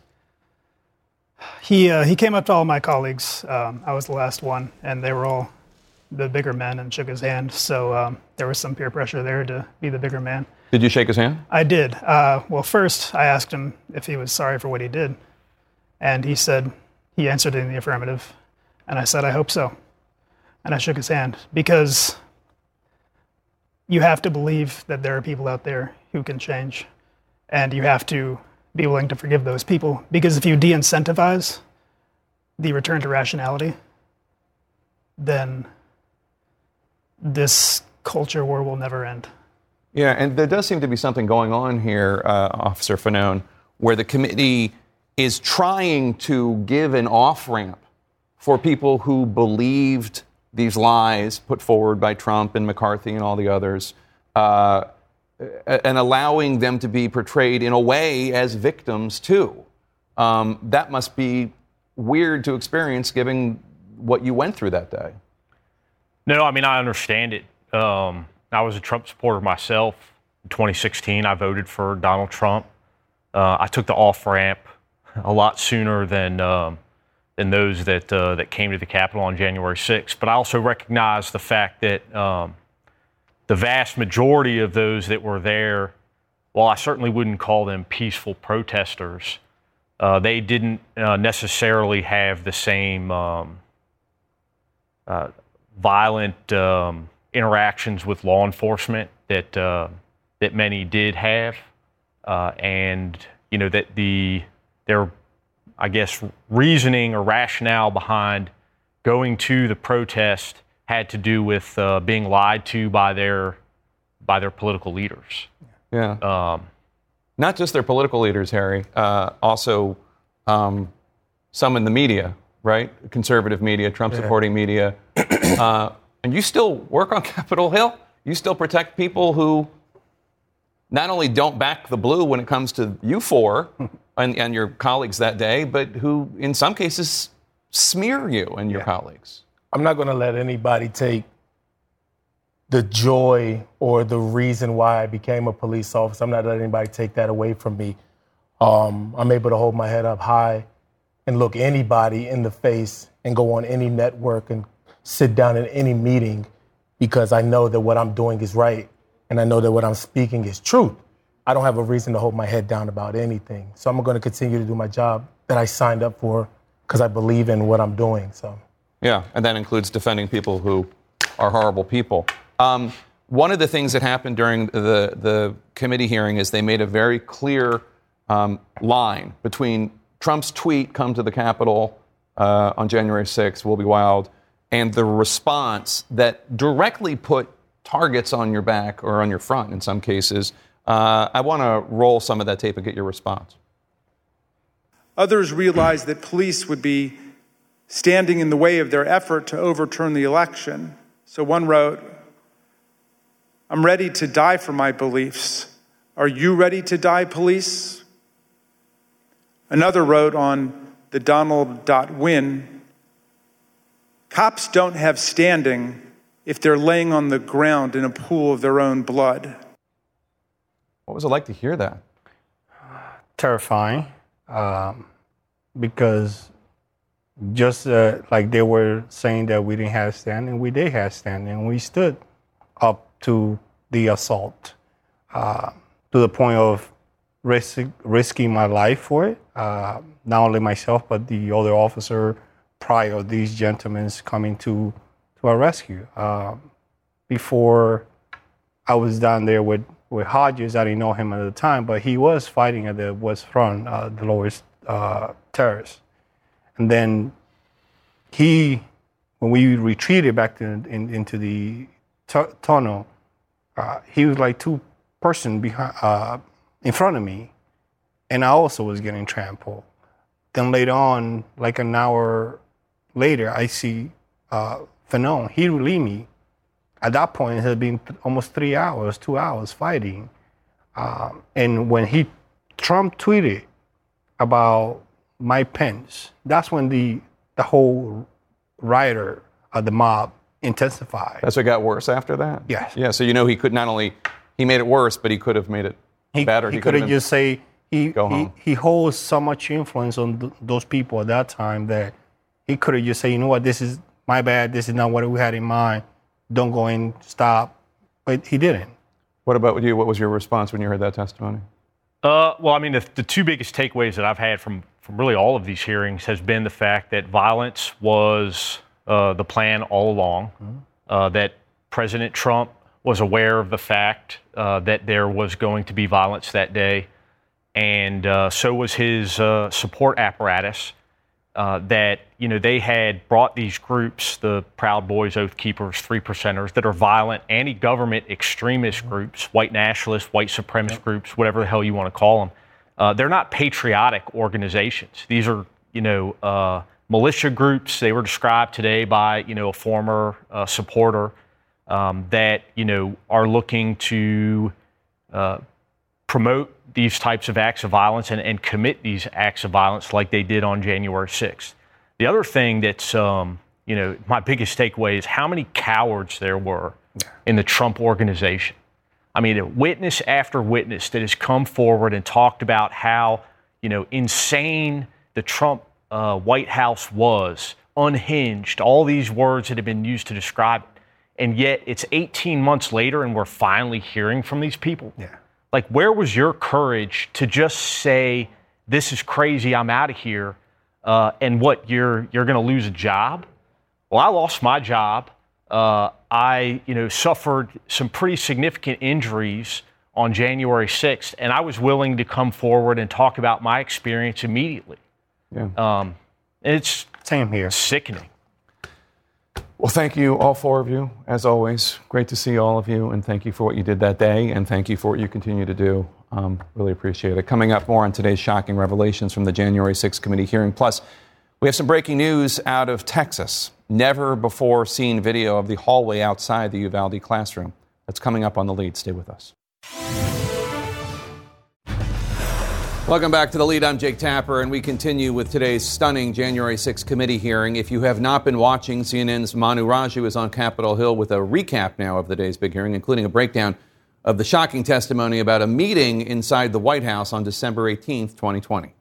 He uh, he came up to all my colleagues. Um, I was the last one, and they were all the bigger men, and shook his hand. So um, there was some peer pressure there to be the bigger man. Did you shake his hand? I did. Uh, well, first I asked him if he was sorry for what he did, and he said he answered in the affirmative, and I said I hope so, and I shook his hand because you have to believe that there are people out there who can change, and you have to be willing to forgive those people because if you de-incentivize the return to rationality, then this culture war will never end. Yeah, and there does seem to be something going on here, uh, Officer Fanone, where the committee is trying to give an off ramp for people who believed these lies put forward by Trump and McCarthy and all the others, uh, and allowing them to be portrayed in a way as victims too. Um, that must be weird to experience given what you went through that day. No, I mean, I understand it. Um, I was a Trump supporter myself. In 2016, I voted for Donald Trump. Uh, I took the off ramp a lot sooner than um, than those that uh, that came to the Capitol on January 6th. But I also recognize the fact that um, the vast majority of those that were there, while I certainly wouldn't call them peaceful protesters, uh, they didn't uh, necessarily have the same um, uh, violent um, interactions with law enforcement that uh, that many did have, uh, and you know that the their I guess reasoning or rationale behind going to the protest had to do with uh, being lied to by their by their political leaders. Yeah. Um, Not just their political leaders, Harry. Uh, also, um, some in the media, right? Conservative media, Trump-supporting yeah. media. [CLEARS THROAT] And you still work on [LAUGHS] Capitol Hill. You still protect people who not only don't back the blue when it comes to you four [LAUGHS] and, and your colleagues that day, but who, in some cases, smear you and your yeah. colleagues. I'm not going to let anybody take the joy or the reason why I became a police officer. I'm not letting anybody take that away from me. Um, I'm able to hold my head up high and look anybody in the face and go on any network and sit down in any meeting because I know that what I'm doing is right and I know that what I'm speaking is truth. I don't have a reason to hold my head down about anything. So I'm going to continue to do my job that I signed up for because I believe in what I'm doing. So yeah, and that includes defending people who are horrible people. Um, one of the things that happened during the the committee hearing is they made a very clear um, line between Trump's tweet, "Come to the Capitol uh, on January 6th, will be wild," and the response that directly put targets on your back or on your front in some cases. Uh, I want to roll some of that tape and get your response. Others realized that police would be standing in the way of their effort to overturn the election. So one wrote, I'm ready to die for my beliefs. Are you ready to die, police? Another wrote on the Donald.win Cops don't have standing if they're laying on the ground in a pool of their own blood. What was it like to hear that? Terrifying, um, because just uh, like they were saying that we didn't have standing, we did have standing. We stood up to the assault uh, to the point of risk, risking my life for it. Uh, not only myself, but the other officer prior these gentlemen coming to to our rescue. Um, before I was down there with with Hodges, I didn't know him at the time, but he was fighting at the West Front, uh, the lowest uh, terrace. And then he, when we retreated back to, in, into the t- tunnel, uh, he was like two person behind, uh, in front of me, and I also was getting trampled. Then later on, like an hour later, I see uh, Fanone. He relieved me. At that point, it had been almost three hours, two hours fighting. Um, and when he Trump tweeted about Mike Pence, that's when the the whole rioter of the mob intensified. That's what got worse after that. Yes. Yeah. So you know he could not only he made it worse, but he could have made it He, better. he could have just say he, Go he he holds so much influence on th- those people at that time that he could have just said, you know what, this is my bad. This is not what we had in mind. Don't go in. Stop. But he didn't. What about you? What was your response when you heard that testimony? Uh, well, I mean, the, the two biggest takeaways that I've had from, from really all of these hearings has been the fact that violence was uh, the plan all along, uh, that President Trump was aware of the fact uh, that there was going to be violence that day, and uh, so was his uh, support apparatus. Uh, that you know they had brought these groups, the Proud Boys, Oath Keepers, Three Percenters, that are violent, anti-government extremist groups, white nationalist, white supremacist groups, whatever the hell you want to call them. Uh, they're not patriotic organizations. These are you know uh, militia groups. They were described today by you know a former uh, supporter um, that you know are looking to uh, promote these types of acts of violence and, and commit these acts of violence like they did on January 6th. The other thing that's, um, you know, my biggest takeaway is how many cowards there were in the Trump organization. I mean, witness after witness that has come forward and talked about how, you know, insane the Trump uh, White House was, unhinged, all these words that have been used to describe it. And yet it's 18 months later and we're finally hearing from these people. Yeah. Like, where was your courage to just say, "This is crazy. I'm out of here," uh, and what you're you're going to lose a job? Well, I lost my job. Uh, I, you know, suffered some pretty significant injuries on January 6th, and I was willing to come forward and talk about my experience immediately. Yeah. Um, it's same here. Sickening. Well, thank you, all four of you, as always. Great to see all of you, and thank you for what you did that day, and thank you for what you continue to do. Um, really appreciate it. Coming up more on today's shocking revelations from the January 6th committee hearing. Plus, we have some breaking news out of Texas. Never before seen video of the hallway outside the Uvalde classroom. That's coming up on the lead. Stay with us. Welcome back to the lead. I'm Jake Tapper, and we continue with today's stunning January 6th committee hearing. If you have not been watching, CNN's Manu Raju is on Capitol Hill with a recap now of the day's big hearing, including a breakdown of the shocking testimony about a meeting inside the White House on December 18th, 2020.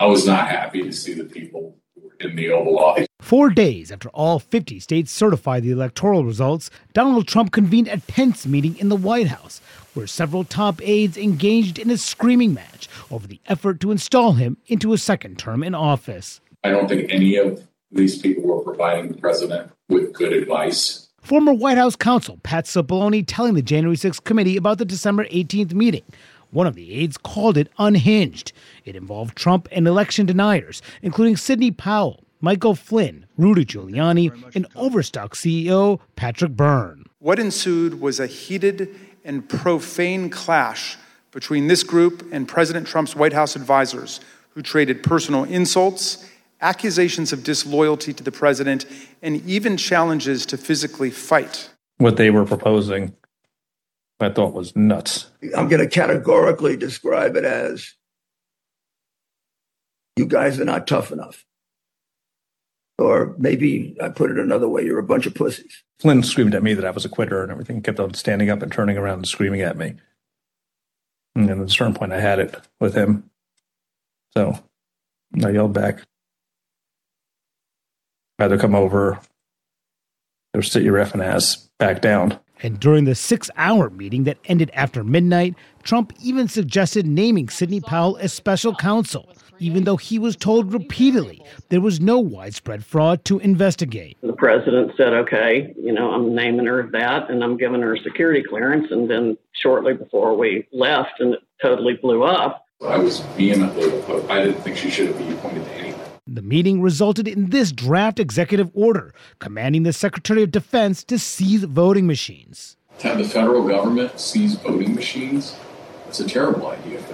I was not happy to see the people in the Oval Office. Four days after all 50 states certified the electoral results, Donald Trump convened a tense meeting in the White House where several top aides engaged in a screaming match over the effort to install him into a second term in office. I don't think any of these people were providing the president with good advice. Former White House counsel Pat Cipollone telling the January 6th committee about the December 18th meeting. One of the aides called it unhinged. It involved Trump and election deniers, including Sidney Powell, Michael Flynn, Rudy Giuliani, and Overstock CEO Patrick Byrne. What ensued was a heated and profane clash between this group and President Trump's White House advisors, who traded personal insults, accusations of disloyalty to the president, and even challenges to physically fight. What they were proposing, I thought was nuts. I'm going to categorically describe it as you guys are not tough enough. Or maybe I put it another way, you're a bunch of pussies. Flynn screamed at me that I was a quitter and everything, kept on standing up and turning around and screaming at me. And at a certain point, I had it with him. So I yelled back. Either come over or sit your effing ass back down. And during the six hour meeting that ended after midnight, Trump even suggested naming Sidney Powell as special counsel, even though he was told repeatedly there was no widespread fraud to investigate. The president said, okay, you know, I'm naming her that and I'm giving her a security clearance. And then shortly before we left and it totally blew up. I was vehemently opposed. I didn't think she should have been appointed to anything. The meeting resulted in this draft executive order commanding the Secretary of Defense to seize voting machines. To have the federal government seize voting machines, that's a terrible idea for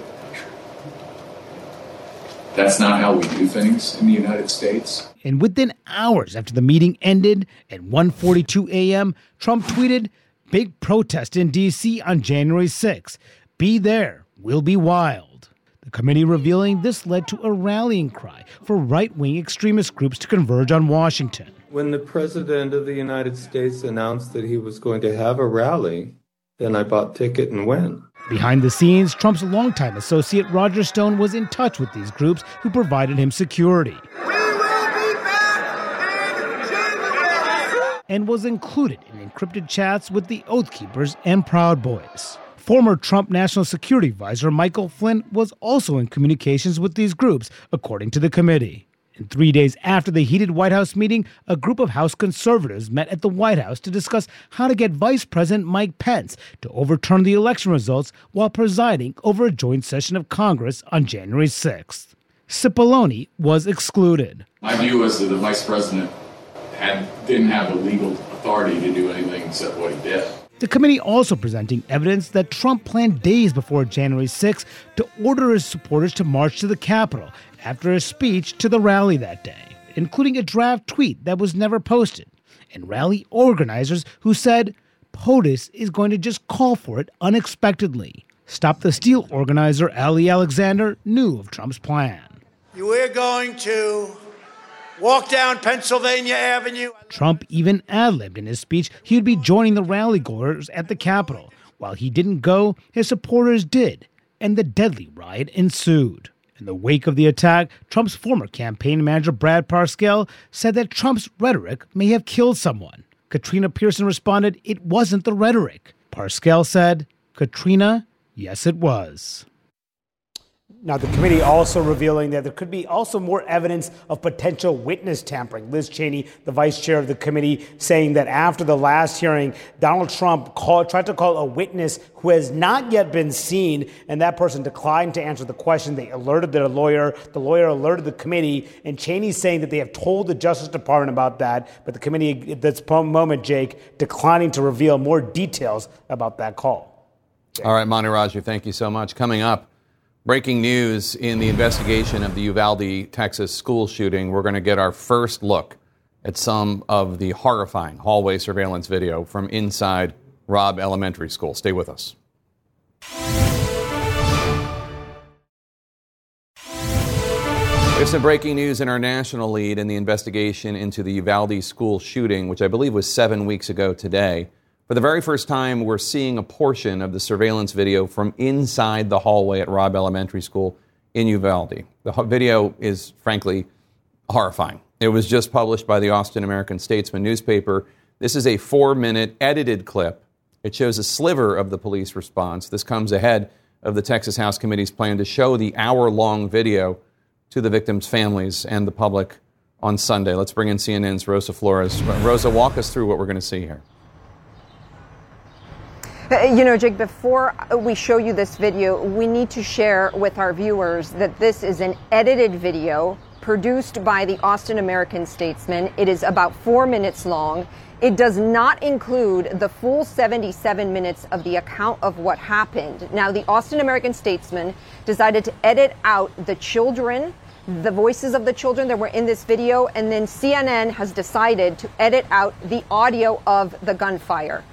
the country. That's not how we do things in the United States. And within hours after the meeting ended at 1:42 a.m., Trump tweeted, Big protest in D.C. on January 6. Be there, we'll be wild. The committee revealing this led to a rallying cry for right wing extremist groups to converge on Washington. When the President of the United States announced that he was going to have a rally, then I bought ticket and went. Behind the scenes, Trump's longtime associate Roger Stone was in touch with these groups who provided him security. And was included in encrypted chats with the Oath Keepers and Proud Boys. Former Trump National Security Advisor Michael Flynn was also in communications with these groups, according to the committee. And three days after the heated White House meeting, a group of House conservatives met at the White House to discuss how to get Vice President Mike Pence to overturn the election results while presiding over a joint session of Congress on January 6th. Cipollone was excluded. My view was that the vice president had didn't have the legal authority to do anything except what he did. The committee also presenting evidence that Trump planned days before January 6 to order his supporters to march to the Capitol after a speech to the rally that day, including a draft tweet that was never posted, and rally organizers who said POTUS is going to just call for it unexpectedly. Stop the Steal organizer Ali Alexander knew of Trump's plan. We're going to walk down Pennsylvania Avenue. Trump even ad libbed in his speech he would be joining the rally goers at the Capitol. While he didn't go, his supporters did, and the deadly riot ensued. In the wake of the attack, Trump's former campaign manager Brad Parscale said that Trump's rhetoric may have killed someone. Katrina Pearson responded, It wasn't the rhetoric. Parscale said, Katrina, yes, it was. Now, the committee also revealing that there could be also more evidence of potential witness tampering. Liz Cheney, the vice chair of the committee, saying that after the last hearing, Donald Trump called, tried to call a witness who has not yet been seen, and that person declined to answer the question. They alerted their lawyer. The lawyer alerted the committee, and Cheney's saying that they have told the Justice Department about that, but the committee at this moment, Jake, declining to reveal more details about that call. Jake. All right, Manu Raju, thank you so much. Coming up, Breaking news in the investigation of the Uvalde, Texas school shooting. We're going to get our first look at some of the horrifying hallway surveillance video from inside Robb Elementary School. Stay with us. There's some breaking news in our national lead in the investigation into the Uvalde school shooting, which I believe was seven weeks ago today. For the very first time, we're seeing a portion of the surveillance video from inside the hallway at Robb Elementary School in Uvalde. The video is, frankly, horrifying. It was just published by the Austin American Statesman newspaper. This is a four minute edited clip. It shows a sliver of the police response. This comes ahead of the Texas House Committee's plan to show the hour long video to the victims' families and the public on Sunday. Let's bring in CNN's Rosa Flores. Rosa, walk us through what we're going to see here. You know, Jake, before we show you this video, we need to share with our viewers that this is an edited video produced by the Austin American Statesman. It is about four minutes long. It does not include the full 77 minutes of the account of what happened. Now, the Austin American Statesman decided to edit out the children, the voices of the children that were in this video, and then CNN has decided to edit out the audio of the gunfire.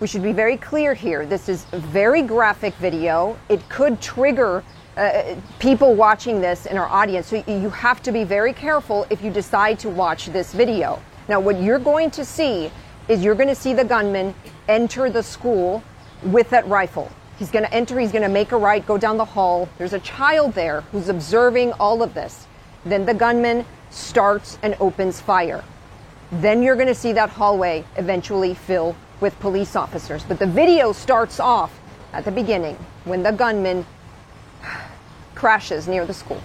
We should be very clear here. This is a very graphic video. It could trigger uh, people watching this in our audience. So you have to be very careful if you decide to watch this video. Now, what you're going to see is you're going to see the gunman enter the school with that rifle. He's going to enter, he's going to make a right, go down the hall. There's a child there who's observing all of this. Then the gunman starts and opens fire. Then you're going to see that hallway eventually fill with police officers. But the video starts off at the beginning when the gunman [SIGHS] crashes near the school.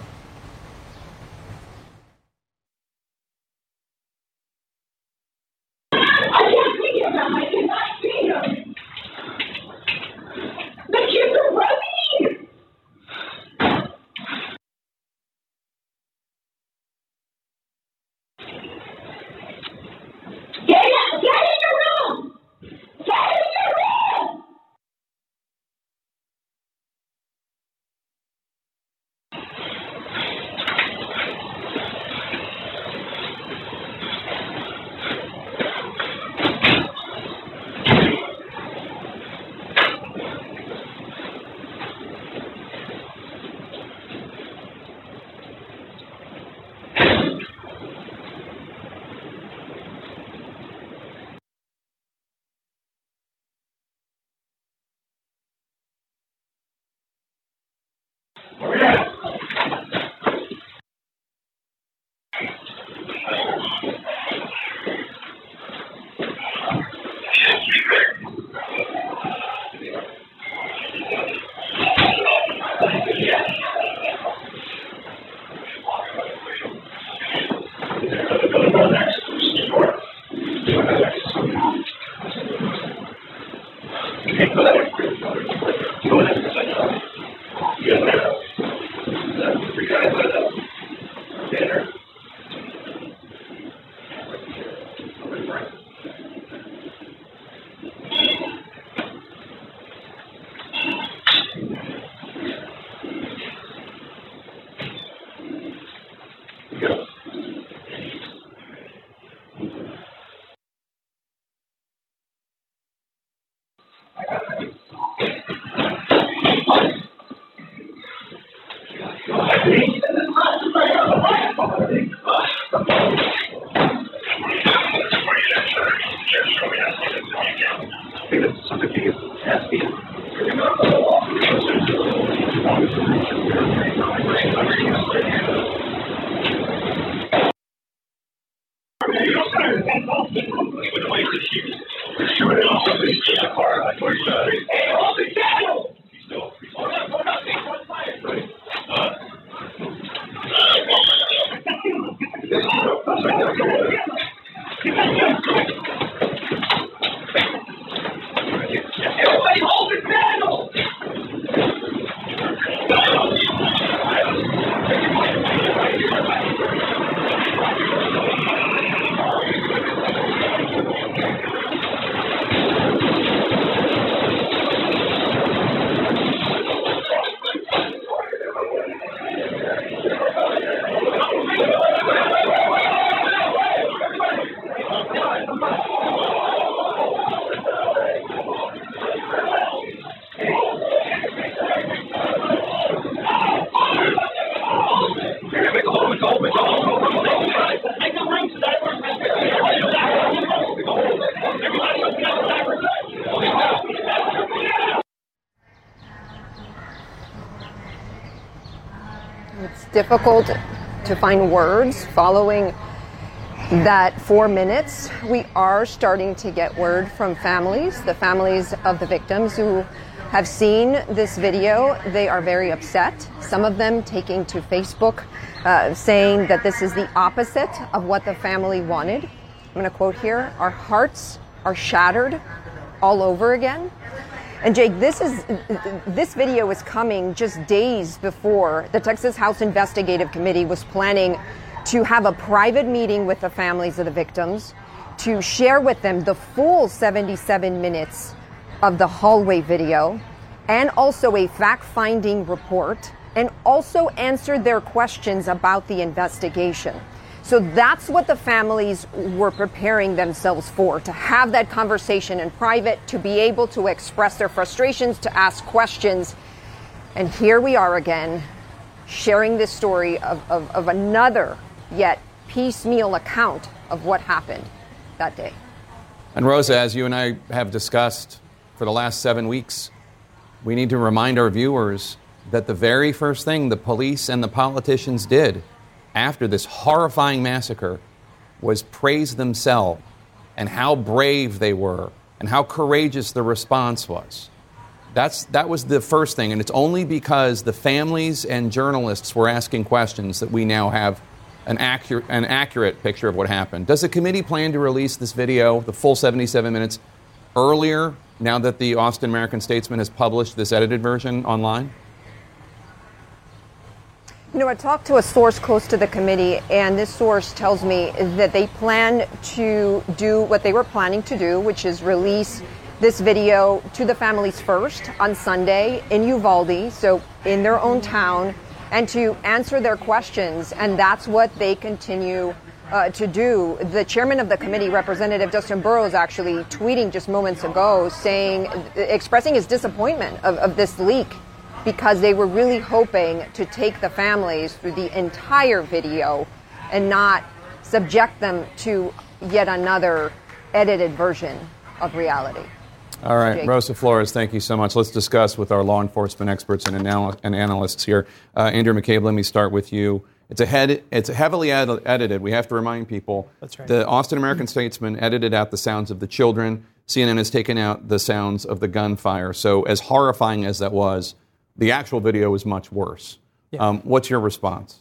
Difficult to find words following that four minutes. We are starting to get word from families, the families of the victims who have seen this video. They are very upset. Some of them taking to Facebook uh, saying that this is the opposite of what the family wanted. I'm going to quote here Our hearts are shattered all over again. And Jake, this is this video is coming just days before the Texas House Investigative Committee was planning to have a private meeting with the families of the victims to share with them the full 77 minutes of the hallway video and also a fact-finding report and also answer their questions about the investigation. So that's what the families were preparing themselves for to have that conversation in private, to be able to express their frustrations, to ask questions. And here we are again, sharing this story of, of, of another yet piecemeal account of what happened that day. And Rosa, as you and I have discussed for the last seven weeks, we need to remind our viewers that the very first thing the police and the politicians did after this horrifying massacre was praise themselves and how brave they were and how courageous the response was. That's, that was the first thing, and it's only because the families and journalists were asking questions that we now have an accurate, an accurate picture of what happened. Does the committee plan to release this video, the full 77 minutes, earlier now that the Austin American Statesman has published this edited version online? You know, I talked to a source close to the committee, and this source tells me that they plan to do what they were planning to do, which is release this video to the families first on Sunday in Uvalde, so in their own town, and to answer their questions. And that's what they continue uh, to do. The chairman of the committee, Representative Dustin Burrows, actually tweeting just moments ago, saying, expressing his disappointment of, of this leak because they were really hoping to take the families through the entire video and not subject them to yet another edited version of reality. All right, Jake. Rosa Flores, thank you so much. Let's discuss with our law enforcement experts and, anal- and analysts here. Uh, Andrew McCabe, let me start with you. It's a head, it's heavily ed- edited. We have to remind people. That's right. The Austin American Statesman edited out the sounds of the children. CNN has taken out the sounds of the gunfire. So, as horrifying as that was, the actual video is much worse. Yeah. Um, what's your response?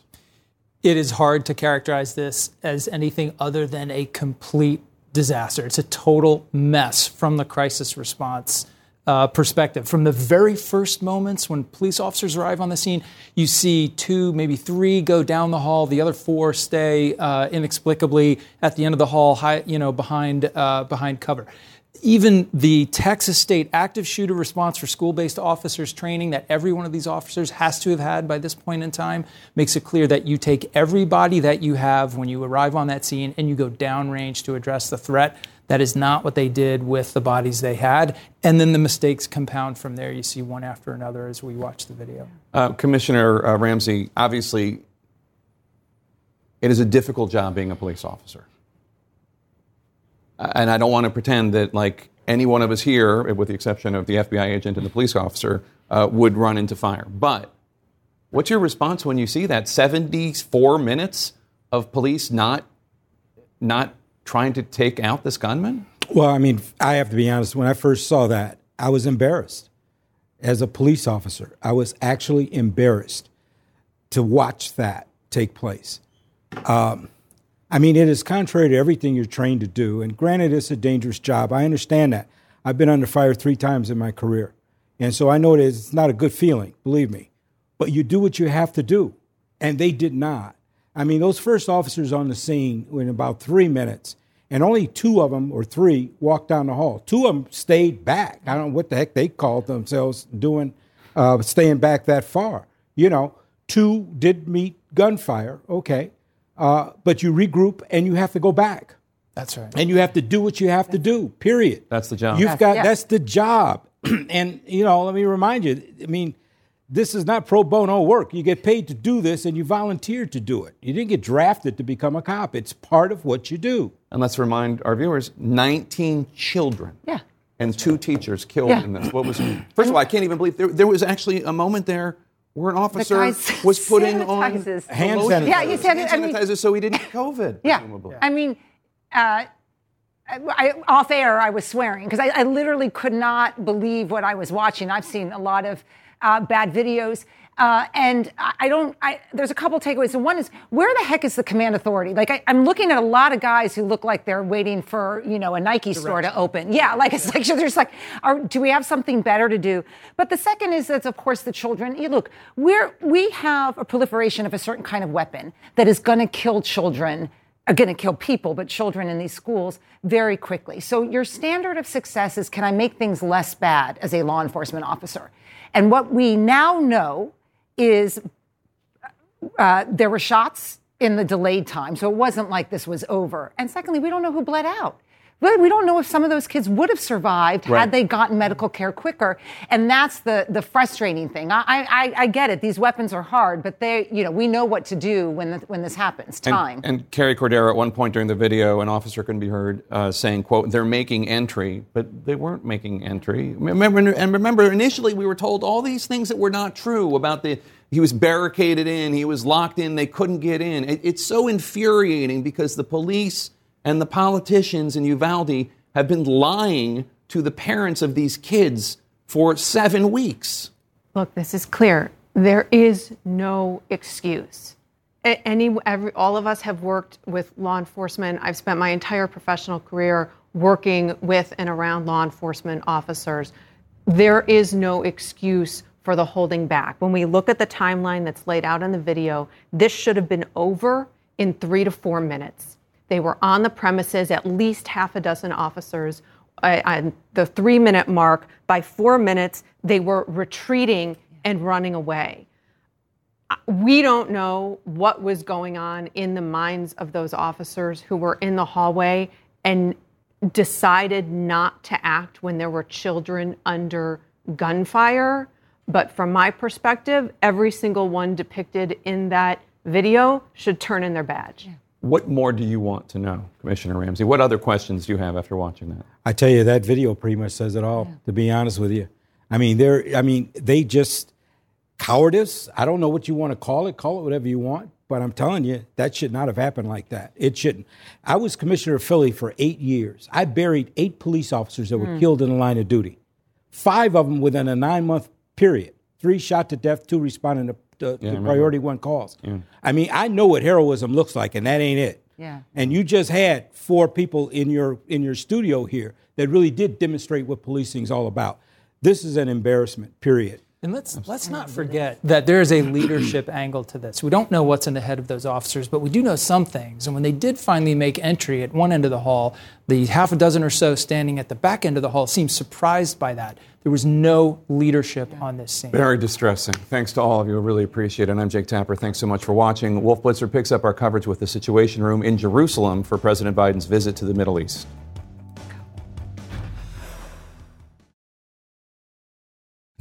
It is hard to characterize this as anything other than a complete disaster. It's a total mess from the crisis response uh, perspective. From the very first moments when police officers arrive on the scene, you see two, maybe three go down the hall. The other four stay uh, inexplicably at the end of the hall, high, you know, behind uh, behind cover. Even the Texas State active shooter response for school based officers training that every one of these officers has to have had by this point in time makes it clear that you take everybody that you have when you arrive on that scene and you go downrange to address the threat. That is not what they did with the bodies they had. And then the mistakes compound from there. You see one after another as we watch the video. Uh, Commissioner uh, Ramsey, obviously, it is a difficult job being a police officer. And I don't want to pretend that, like, any one of us here, with the exception of the FBI agent and the police officer, uh, would run into fire. But what's your response when you see that 74 minutes of police not, not trying to take out this gunman? Well, I mean, I have to be honest. When I first saw that, I was embarrassed. As a police officer, I was actually embarrassed to watch that take place. Um, I mean, it is contrary to everything you're trained to do. And granted, it's a dangerous job. I understand that. I've been under fire three times in my career. And so I know it's not a good feeling, believe me. But you do what you have to do. And they did not. I mean, those first officers on the scene were in about three minutes, and only two of them or three walked down the hall. Two of them stayed back. I don't know what the heck they called themselves doing, uh, staying back that far. You know, two did meet gunfire, okay, uh, but you regroup and you have to go back. That's right. And you have to do what you have to do. Period. That's the job. You've got that's the job. [CLEARS THROAT] and you know, let me remind you. I mean, this is not pro bono work. You get paid to do this, and you volunteered to do it. You didn't get drafted to become a cop. It's part of what you do. And let's remind our viewers 19 children. Yeah. And two teachers killed Yeah. in this. What was, first of all, I can't even believe there, there was actually a moment there where an officer guy [LAUGHS] was putting on. Hand lotion. sanitizer. Yeah, you said it. I Hand mean, sanitizer so he didn't get COVID. Yeah. presumably. I mean, uh, I, off air, I was swearing because I, I literally could not believe what I was watching. I've seen a lot of uh, bad videos. Uh, and I don't, I, there's a couple takeaways. And one is, where the heck is the command authority? Like, I, I'm looking at a lot of guys who look like they're waiting for, you know, a Nike store to open. Yeah, like, it's like, there's like, are, do we have something better to do? But the second is that, of course, the children. You look, we're, we have a proliferation of a certain kind of weapon that is going to kill children are going to kill people, but children in these schools very quickly. So your standard of success is can I make things less bad as a law enforcement officer? And what we now know is uh, there were shots in the delayed time, so it wasn't like this was over. And secondly, we don't know who bled out. But we don't know if some of those kids would have survived Right. had they gotten medical care quicker. And that's the, the frustrating thing. I, I, I get it. These weapons are hard, but they, you know, we know what to do when, the, when this happens. And- Time. And, Carrie Cordero, at one point during the video, an officer can be heard uh, saying, "quote They're making entry, but they weren't making entry." Remember, and remember, initially we were told all these things that were not true about the. He was barricaded in. He was locked in. They couldn't get in. It, it's so infuriating because the police and the politicians in Uvalde have been lying to the parents of these kids for seven weeks. Look, this is clear. There is no excuse. Any, every, all of us have worked with law enforcement. I've spent my entire professional career working with and around law enforcement officers. There is no excuse for the holding back. When we look at the timeline that's laid out in the video, this should have been over in three to four minutes. They were on the premises, at least half a dozen officers. uh, On the three minute mark, by four minutes, they were retreating and running away. We don't know what was going on in the minds of those officers who were in the hallway and decided not to act when there were children under gunfire. But from my perspective, every single one depicted in that video should turn in their badge. What more do you want to know, Commissioner Ramsey? What other questions do you have after watching that? I tell you, that video pretty much says it all. To be honest with you, I mean, they're. I mean, they just cowardice. I don't know what you want to call it. Call it whatever you want. But I'm telling you, that should not have happened like that. It shouldn't. I was commissioner of Philly for eight years. I buried eight police officers that were Hmm. killed in the line of duty. Five of them within a nine month period. Three shot to death, two responding to, to, Yeah, I to remember. priority one calls. Yeah. I mean, I know what heroism looks like, and that ain't it. Yeah. And you just had four people in your in your studio here that really did demonstrate what policing is all about. This is an embarrassment, period. And let's let's not forget [COUGHS] that there is a leadership angle to this. We don't know what's in the head of those officers, but we do know some things. And when they did finally make entry at one end of the hall, the half a dozen or so standing at the back end of the hall seemed surprised by that. There was no leadership on this scene. Very distressing. Thanks to all of you. I really appreciate it. And I'm Jake Tapper. Thanks so much for watching. Wolf Blitzer picks up our coverage with the Situation Room in Jerusalem for President Biden's visit to the Middle East.